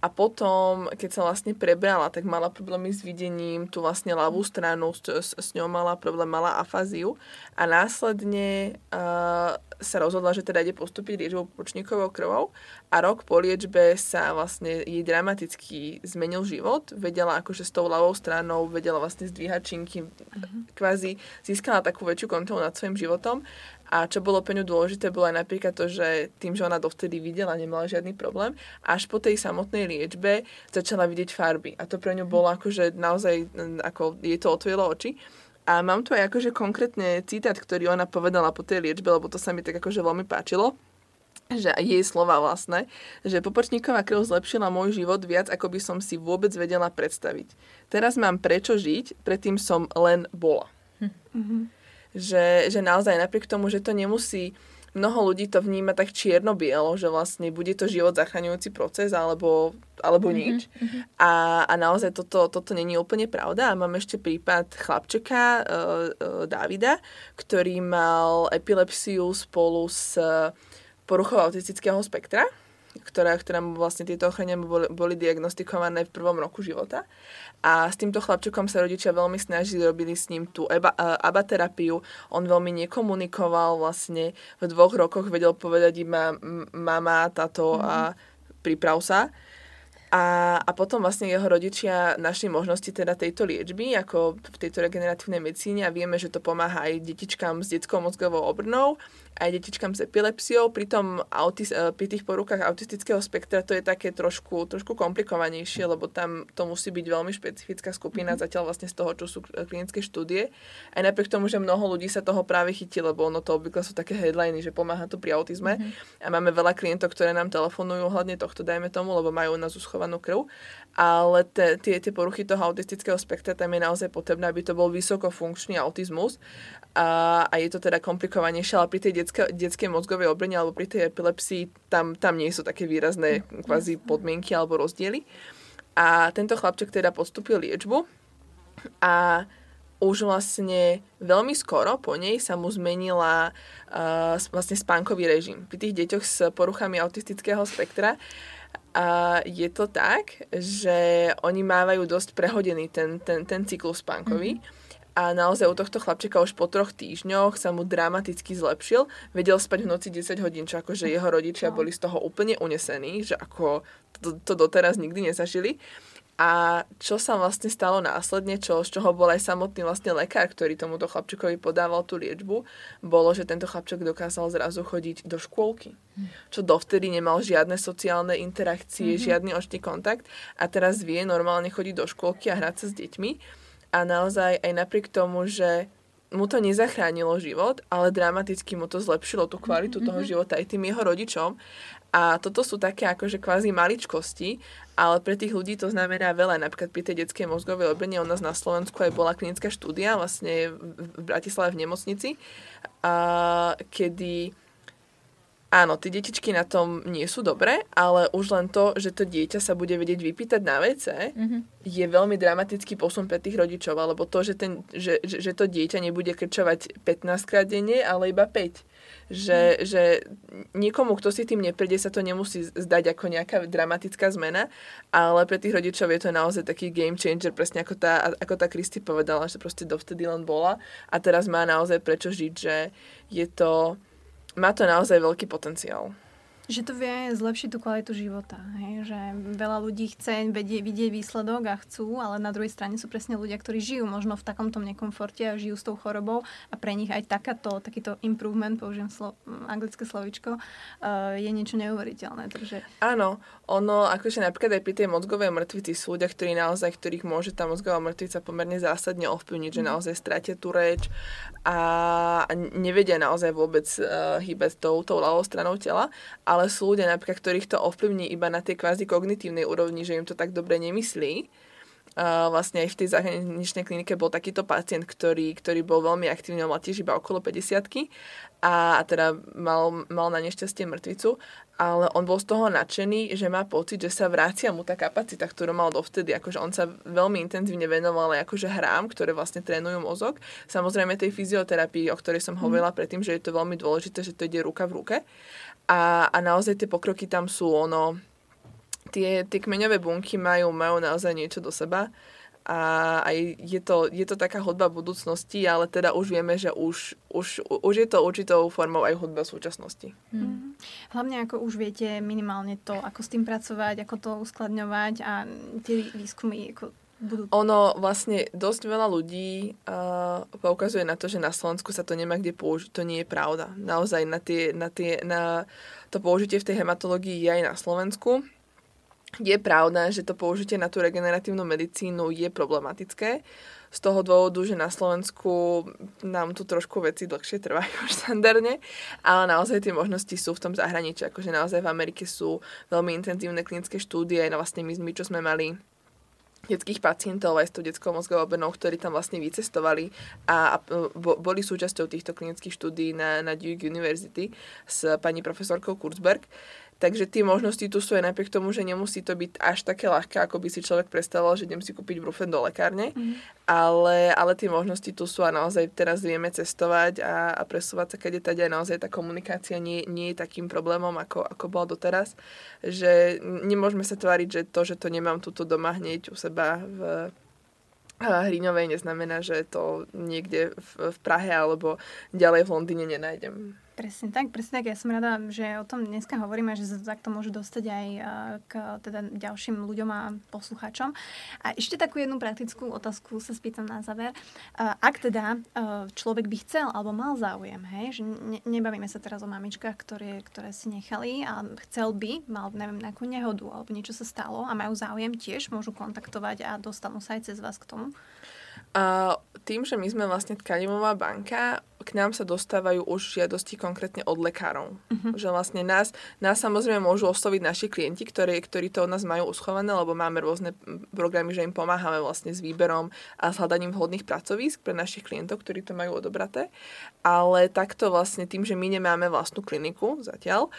a potom, keď sa vlastne prebrala, tak mala problémy s videním, tu vlastne ľavú stranu, s, s, s ňou mala problém, mala afáziu a následne uh, sa rozhodla, že teda ide postúpiť liečbou počníkovou krvou a rok po liečbe sa vlastne jej dramaticky zmenil život. Vedela akože s tou ľavou stranou, vedela vlastne zdvíhať činky, uh-huh. kvázi získala takú väčšiu kontrolu nad svojim životom a čo bolo pre ňu dôležité, bolo aj napríklad to, že tým, že ona dovtedy videla, nemala žiadny problém. Až po tej samotnej liečbe začala vidieť farby. A to pre ňu bolo akože naozaj, ako jej to otvorilo oči. A mám tu aj akože konkrétne citát, ktorý ona povedala po tej liečbe, lebo to sa mi tak akože veľmi páčilo že jej slova vlastné, že popočníková krv zlepšila môj život viac, ako by som si vôbec vedela predstaviť. Teraz mám prečo žiť, predtým som len bola. Mm-hmm že, že naozaj napriek tomu, že to nemusí mnoho ľudí to vníma tak čierno-bielo, že vlastne bude to život zachraňujúci proces alebo, alebo mm-hmm, nič. Mm-hmm. A, a naozaj toto, toto není úplne pravda. A mám ešte prípad chlapčeka uh, uh, Davida, ktorý mal epilepsiu spolu s poruchou autistického spektra ktorá, ktorá mu vlastne tieto ochorenia boli, boli diagnostikované v prvom roku života. A s týmto chlapčekom sa rodičia veľmi snažili, robili s ním tú eba, abaterapiu. On veľmi nekomunikoval vlastne. V dvoch rokoch vedel povedať iba mama, tato mm-hmm. a mhm. priprav sa. A, a potom vlastne jeho rodičia našli možnosti teda tejto liečby, ako v tejto regeneratívnej medicíne a vieme, že to pomáha aj detičkám s detskou mozgovou obrnou aj detičkám s epilepsiou. Pri, tom autis, eh, pri tých porukách autistického spektra to je také trošku, trošku komplikovanejšie, lebo tam to musí byť veľmi špecifická skupina, mm-hmm. zatiaľ vlastne z toho, čo sú klinické štúdie. Aj napriek tomu, že mnoho ľudí sa toho práve chytí, lebo ono to obvykle sú také headliny, že pomáha to pri autizme. Mm-hmm. A máme veľa klientov, ktoré nám telefonujú hľadne tohto, dajme tomu, lebo majú na uschovanú krv. Ale tie, tie poruchy toho autistického spektra, tam je naozaj potrebné, aby to bol vysokofunkčný autizmus. A, a je to teda komplikovanejšie, ale pri tej detské, detskej mozgovej obrne alebo pri tej epilepsii tam, tam nie sú také výrazné mm, kvázi podmienky alebo rozdiely. A tento chlapček teda podstúpil liečbu a už vlastne veľmi skoro po nej sa mu zmenila uh, vlastne spánkový režim. Pri tých deťoch s poruchami autistického spektra a je to tak, že oni mávajú dosť prehodený ten, ten, ten cyklus spánkový. Mm-hmm a naozaj u tohto chlapčeka už po troch týždňoch sa mu dramaticky zlepšil. Vedel spať v noci 10 hodín, čo akože jeho rodičia boli z toho úplne unesení, že ako to, to doteraz nikdy nezažili. A čo sa vlastne stalo následne, čo, z čoho bol aj samotný vlastne lekár, ktorý tomuto chlapčekovi podával tú liečbu, bolo, že tento chlapček dokázal zrazu chodiť do škôlky. Hm. Čo dovtedy nemal žiadne sociálne interakcie, mm-hmm. žiadny očný kontakt a teraz vie normálne chodiť do škôlky a hrať sa s deťmi a naozaj aj napriek tomu, že mu to nezachránilo život, ale dramaticky mu to zlepšilo tú kvalitu mm-hmm. toho života aj tým jeho rodičom. A toto sú také akože kvázi maličkosti, ale pre tých ľudí to znamená veľa. Napríklad pri tej detskej mozgovej obrne u nás na Slovensku aj bola klinická štúdia vlastne v Bratislave v nemocnici, a, kedy Áno, tie detičky na tom nie sú dobré, ale už len to, že to dieťa sa bude vedieť vypýtať na WC, mm-hmm. je veľmi dramatický posun pre tých rodičov, alebo to, že, ten, že, že, že to dieťa nebude krčovať 15 krát denne, ale iba 5. Že, že niekomu, kto si tým nepríde, sa to nemusí zdať ako nejaká dramatická zmena, ale pre tých rodičov je to naozaj taký game changer, presne ako tá, ako tá Kristy povedala, že proste dovtedy len bola a teraz má naozaj prečo žiť, že je to má to naozaj veľký potenciál. Že to vie zlepšiť tú kvalitu života. Hej? Že veľa ľudí chce vedieť, vidieť výsledok a chcú, ale na druhej strane sú presne ľudia, ktorí žijú možno v takomto nekomforte a žijú s tou chorobou a pre nich aj takáto, takýto improvement, použijem slo, anglické slovičko, uh, je niečo neuveriteľné. Takže... Áno, ono, akože napríklad aj pri tej mozgovej mŕtvici sú ľudia, ktorí naozaj, ktorých môže tá mozgová mŕtvica pomerne zásadne ovplyvniť, že mhm. naozaj stratia tú reč a nevedia naozaj vôbec uh, hýbať tou, tou ľavou stranou tela, ale ale sú ľudia napríklad, ktorých to ovplyvní iba na tej kvázi kognitívnej úrovni, že im to tak dobre nemyslí Uh, vlastne aj v tej zahraničnej klinike bol takýto pacient, ktorý, ktorý bol veľmi aktívny, mal tiež iba okolo 50 a, a teda mal, mal na nešťastie mŕtvicu, ale on bol z toho nadšený, že má pocit, že sa vracia mu tá kapacita, ktorú mal dovtedy, akože on sa veľmi intenzívne venoval aj akože hrám, ktoré vlastne trénujú mozog. Samozrejme tej fyzioterapii, o ktorej som hovorila mm. predtým, že je to veľmi dôležité, že to ide ruka v ruke. A, a naozaj tie pokroky tam sú ono, tie, tie kmeňové bunky majú, majú naozaj niečo do seba a aj je to, je to taká hudba budúcnosti, ale teda už vieme, že už, už, už je to určitou formou aj hudba súčasnosti. Hmm. Hlavne ako už viete minimálne to, ako s tým pracovať, ako to uskladňovať a tie výskumy ako budú... Ono vlastne dosť veľa ľudí uh, poukazuje na to, že na Slovensku sa to nemá kde použiť. To nie je pravda. Naozaj na, tie, na, tie, na to použitie v tej hematológii je aj na Slovensku je pravda, že to použitie na tú regeneratívnu medicínu je problematické. Z toho dôvodu, že na Slovensku nám tu trošku veci dlhšie trvajú štandardne, ale naozaj tie možnosti sú v tom zahraničí. Akože naozaj v Amerike sú veľmi intenzívne klinické štúdie, no vlastne my, my čo sme mali detských pacientov aj s tou detskou mozgovou obenou, ktorí tam vlastne vycestovali a, a boli súčasťou týchto klinických štúdí na, na Duke University s pani profesorkou Kurzberg. Takže tie možnosti tu sú aj napriek tomu, že nemusí to byť až také ľahké, ako by si človek predstavoval, že idem si kúpiť brufen do lekárne. Mm. Ale, ale tie možnosti tu sú a naozaj teraz vieme cestovať a, a presúvať sa kade tady aj naozaj tá komunikácia nie, nie je takým problémom, ako, ako bola doteraz. Že nemôžeme sa tváriť, že to, že to nemám tuto doma hneď u seba v Hriňovej neznamená, že to niekde v, v Prahe alebo ďalej v Londýne nenájdem. Presne tak, presne tak. Ja som rada, že o tom dneska hovoríme, že sa takto môžu dostať aj k teda ďalším ľuďom a poslucháčom. A ešte takú jednu praktickú otázku sa spýtam na záver. Ak teda človek by chcel alebo mal záujem, hej, že ne, nebavíme sa teraz o mamičkách, ktoré, ktoré si nechali a chcel by, mal neviem, nejakú nehodu alebo niečo sa stalo a majú záujem, tiež môžu kontaktovať a dostanú sa aj cez vás k tomu. A tým, že my sme vlastne tkanivová banka, k nám sa dostávajú už žiadosti konkrétne od lekárov. Uh-huh. Že vlastne nás, nás samozrejme môžu osloviť naši klienti, ktorí, ktorí to od nás majú uschované, lebo máme rôzne programy, že im pomáhame vlastne s výberom a s hľadaním vhodných pracovísk pre našich klientov, ktorí to majú odobraté. Ale takto vlastne tým, že my nemáme vlastnú kliniku zatiaľ,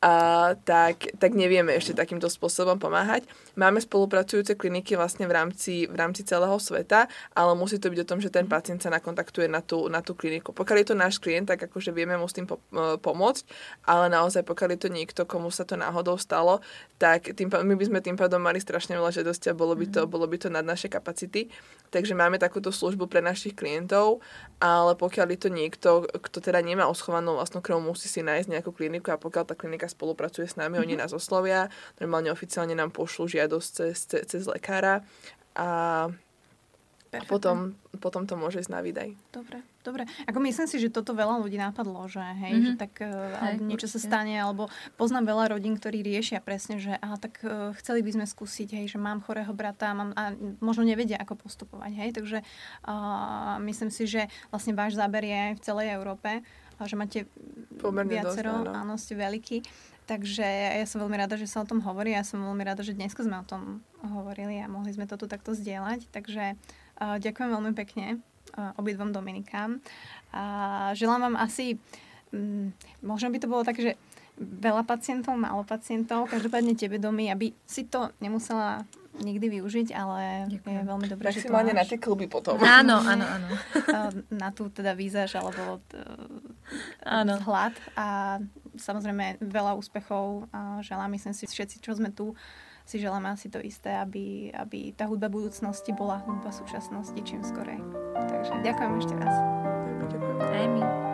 a, tak, tak nevieme ešte takýmto spôsobom pomáhať. Máme spolupracujúce kliniky vlastne v rámci, v rámci celého sveta, ale musí to byť o tom, že ten pacient sa nakontaktuje na tú, na tú kliniku pokiaľ je to náš klient, tak akože vieme mu s tým po, e, pomôcť, ale naozaj pokiaľ je to niekto, komu sa to náhodou stalo, tak tým, my by sme tým pádom mali strašne veľa žiadosti a bolo by to, mm. bolo by to nad naše kapacity. Takže máme takúto službu pre našich klientov, ale pokiaľ je to niekto, kto teda nemá oschovanú vlastnú krv, musí si nájsť nejakú kliniku a pokiaľ tá klinika spolupracuje s nami, mm-hmm. oni mhm. nás oslovia, normálne oficiálne nám pošlú žiadosť cez, cez, cez lekára a a potom, potom to môže ísť na výdaj. Dobre, dobre. Ako myslím si, že toto veľa ľudí napadlo, že hej, mm-hmm. že tak uh, hej, niečo určite. sa stane, alebo poznám veľa rodín, ktorí riešia presne, že aha, tak uh, chceli by sme skúsiť, hej, že mám chorého brata mám, a možno nevedia, ako postupovať, hej, takže uh, myslím si, že vlastne váš záber je v celej Európe, a že máte Pomerne viacero, dosť, áno. áno, ste veľký. Takže ja som veľmi rada, že sa o tom hovorí. Ja som veľmi rada, že dnes sme o tom hovorili a mohli sme to tu takto zdieľať. Takže ďakujem veľmi pekne obidvom Dominikám. A želám vám asi, mm, možno by to bolo tak, že veľa pacientov, málo pacientov, každopádne tebe domy, aby si to nemusela nikdy využiť, ale Ďakujem. je veľmi dobré, že to máš. na tie kluby potom. Áno, áno, áno. Na tú teda výzaž alebo áno. vzhľad a samozrejme veľa úspechov želám, myslím si všetci, čo sme tu, si želáme asi to isté, aby, aby tá hudba budúcnosti bola hudba súčasnosti čím skorej. Takže ďakujem ešte raz. Ďakujem. Aj my.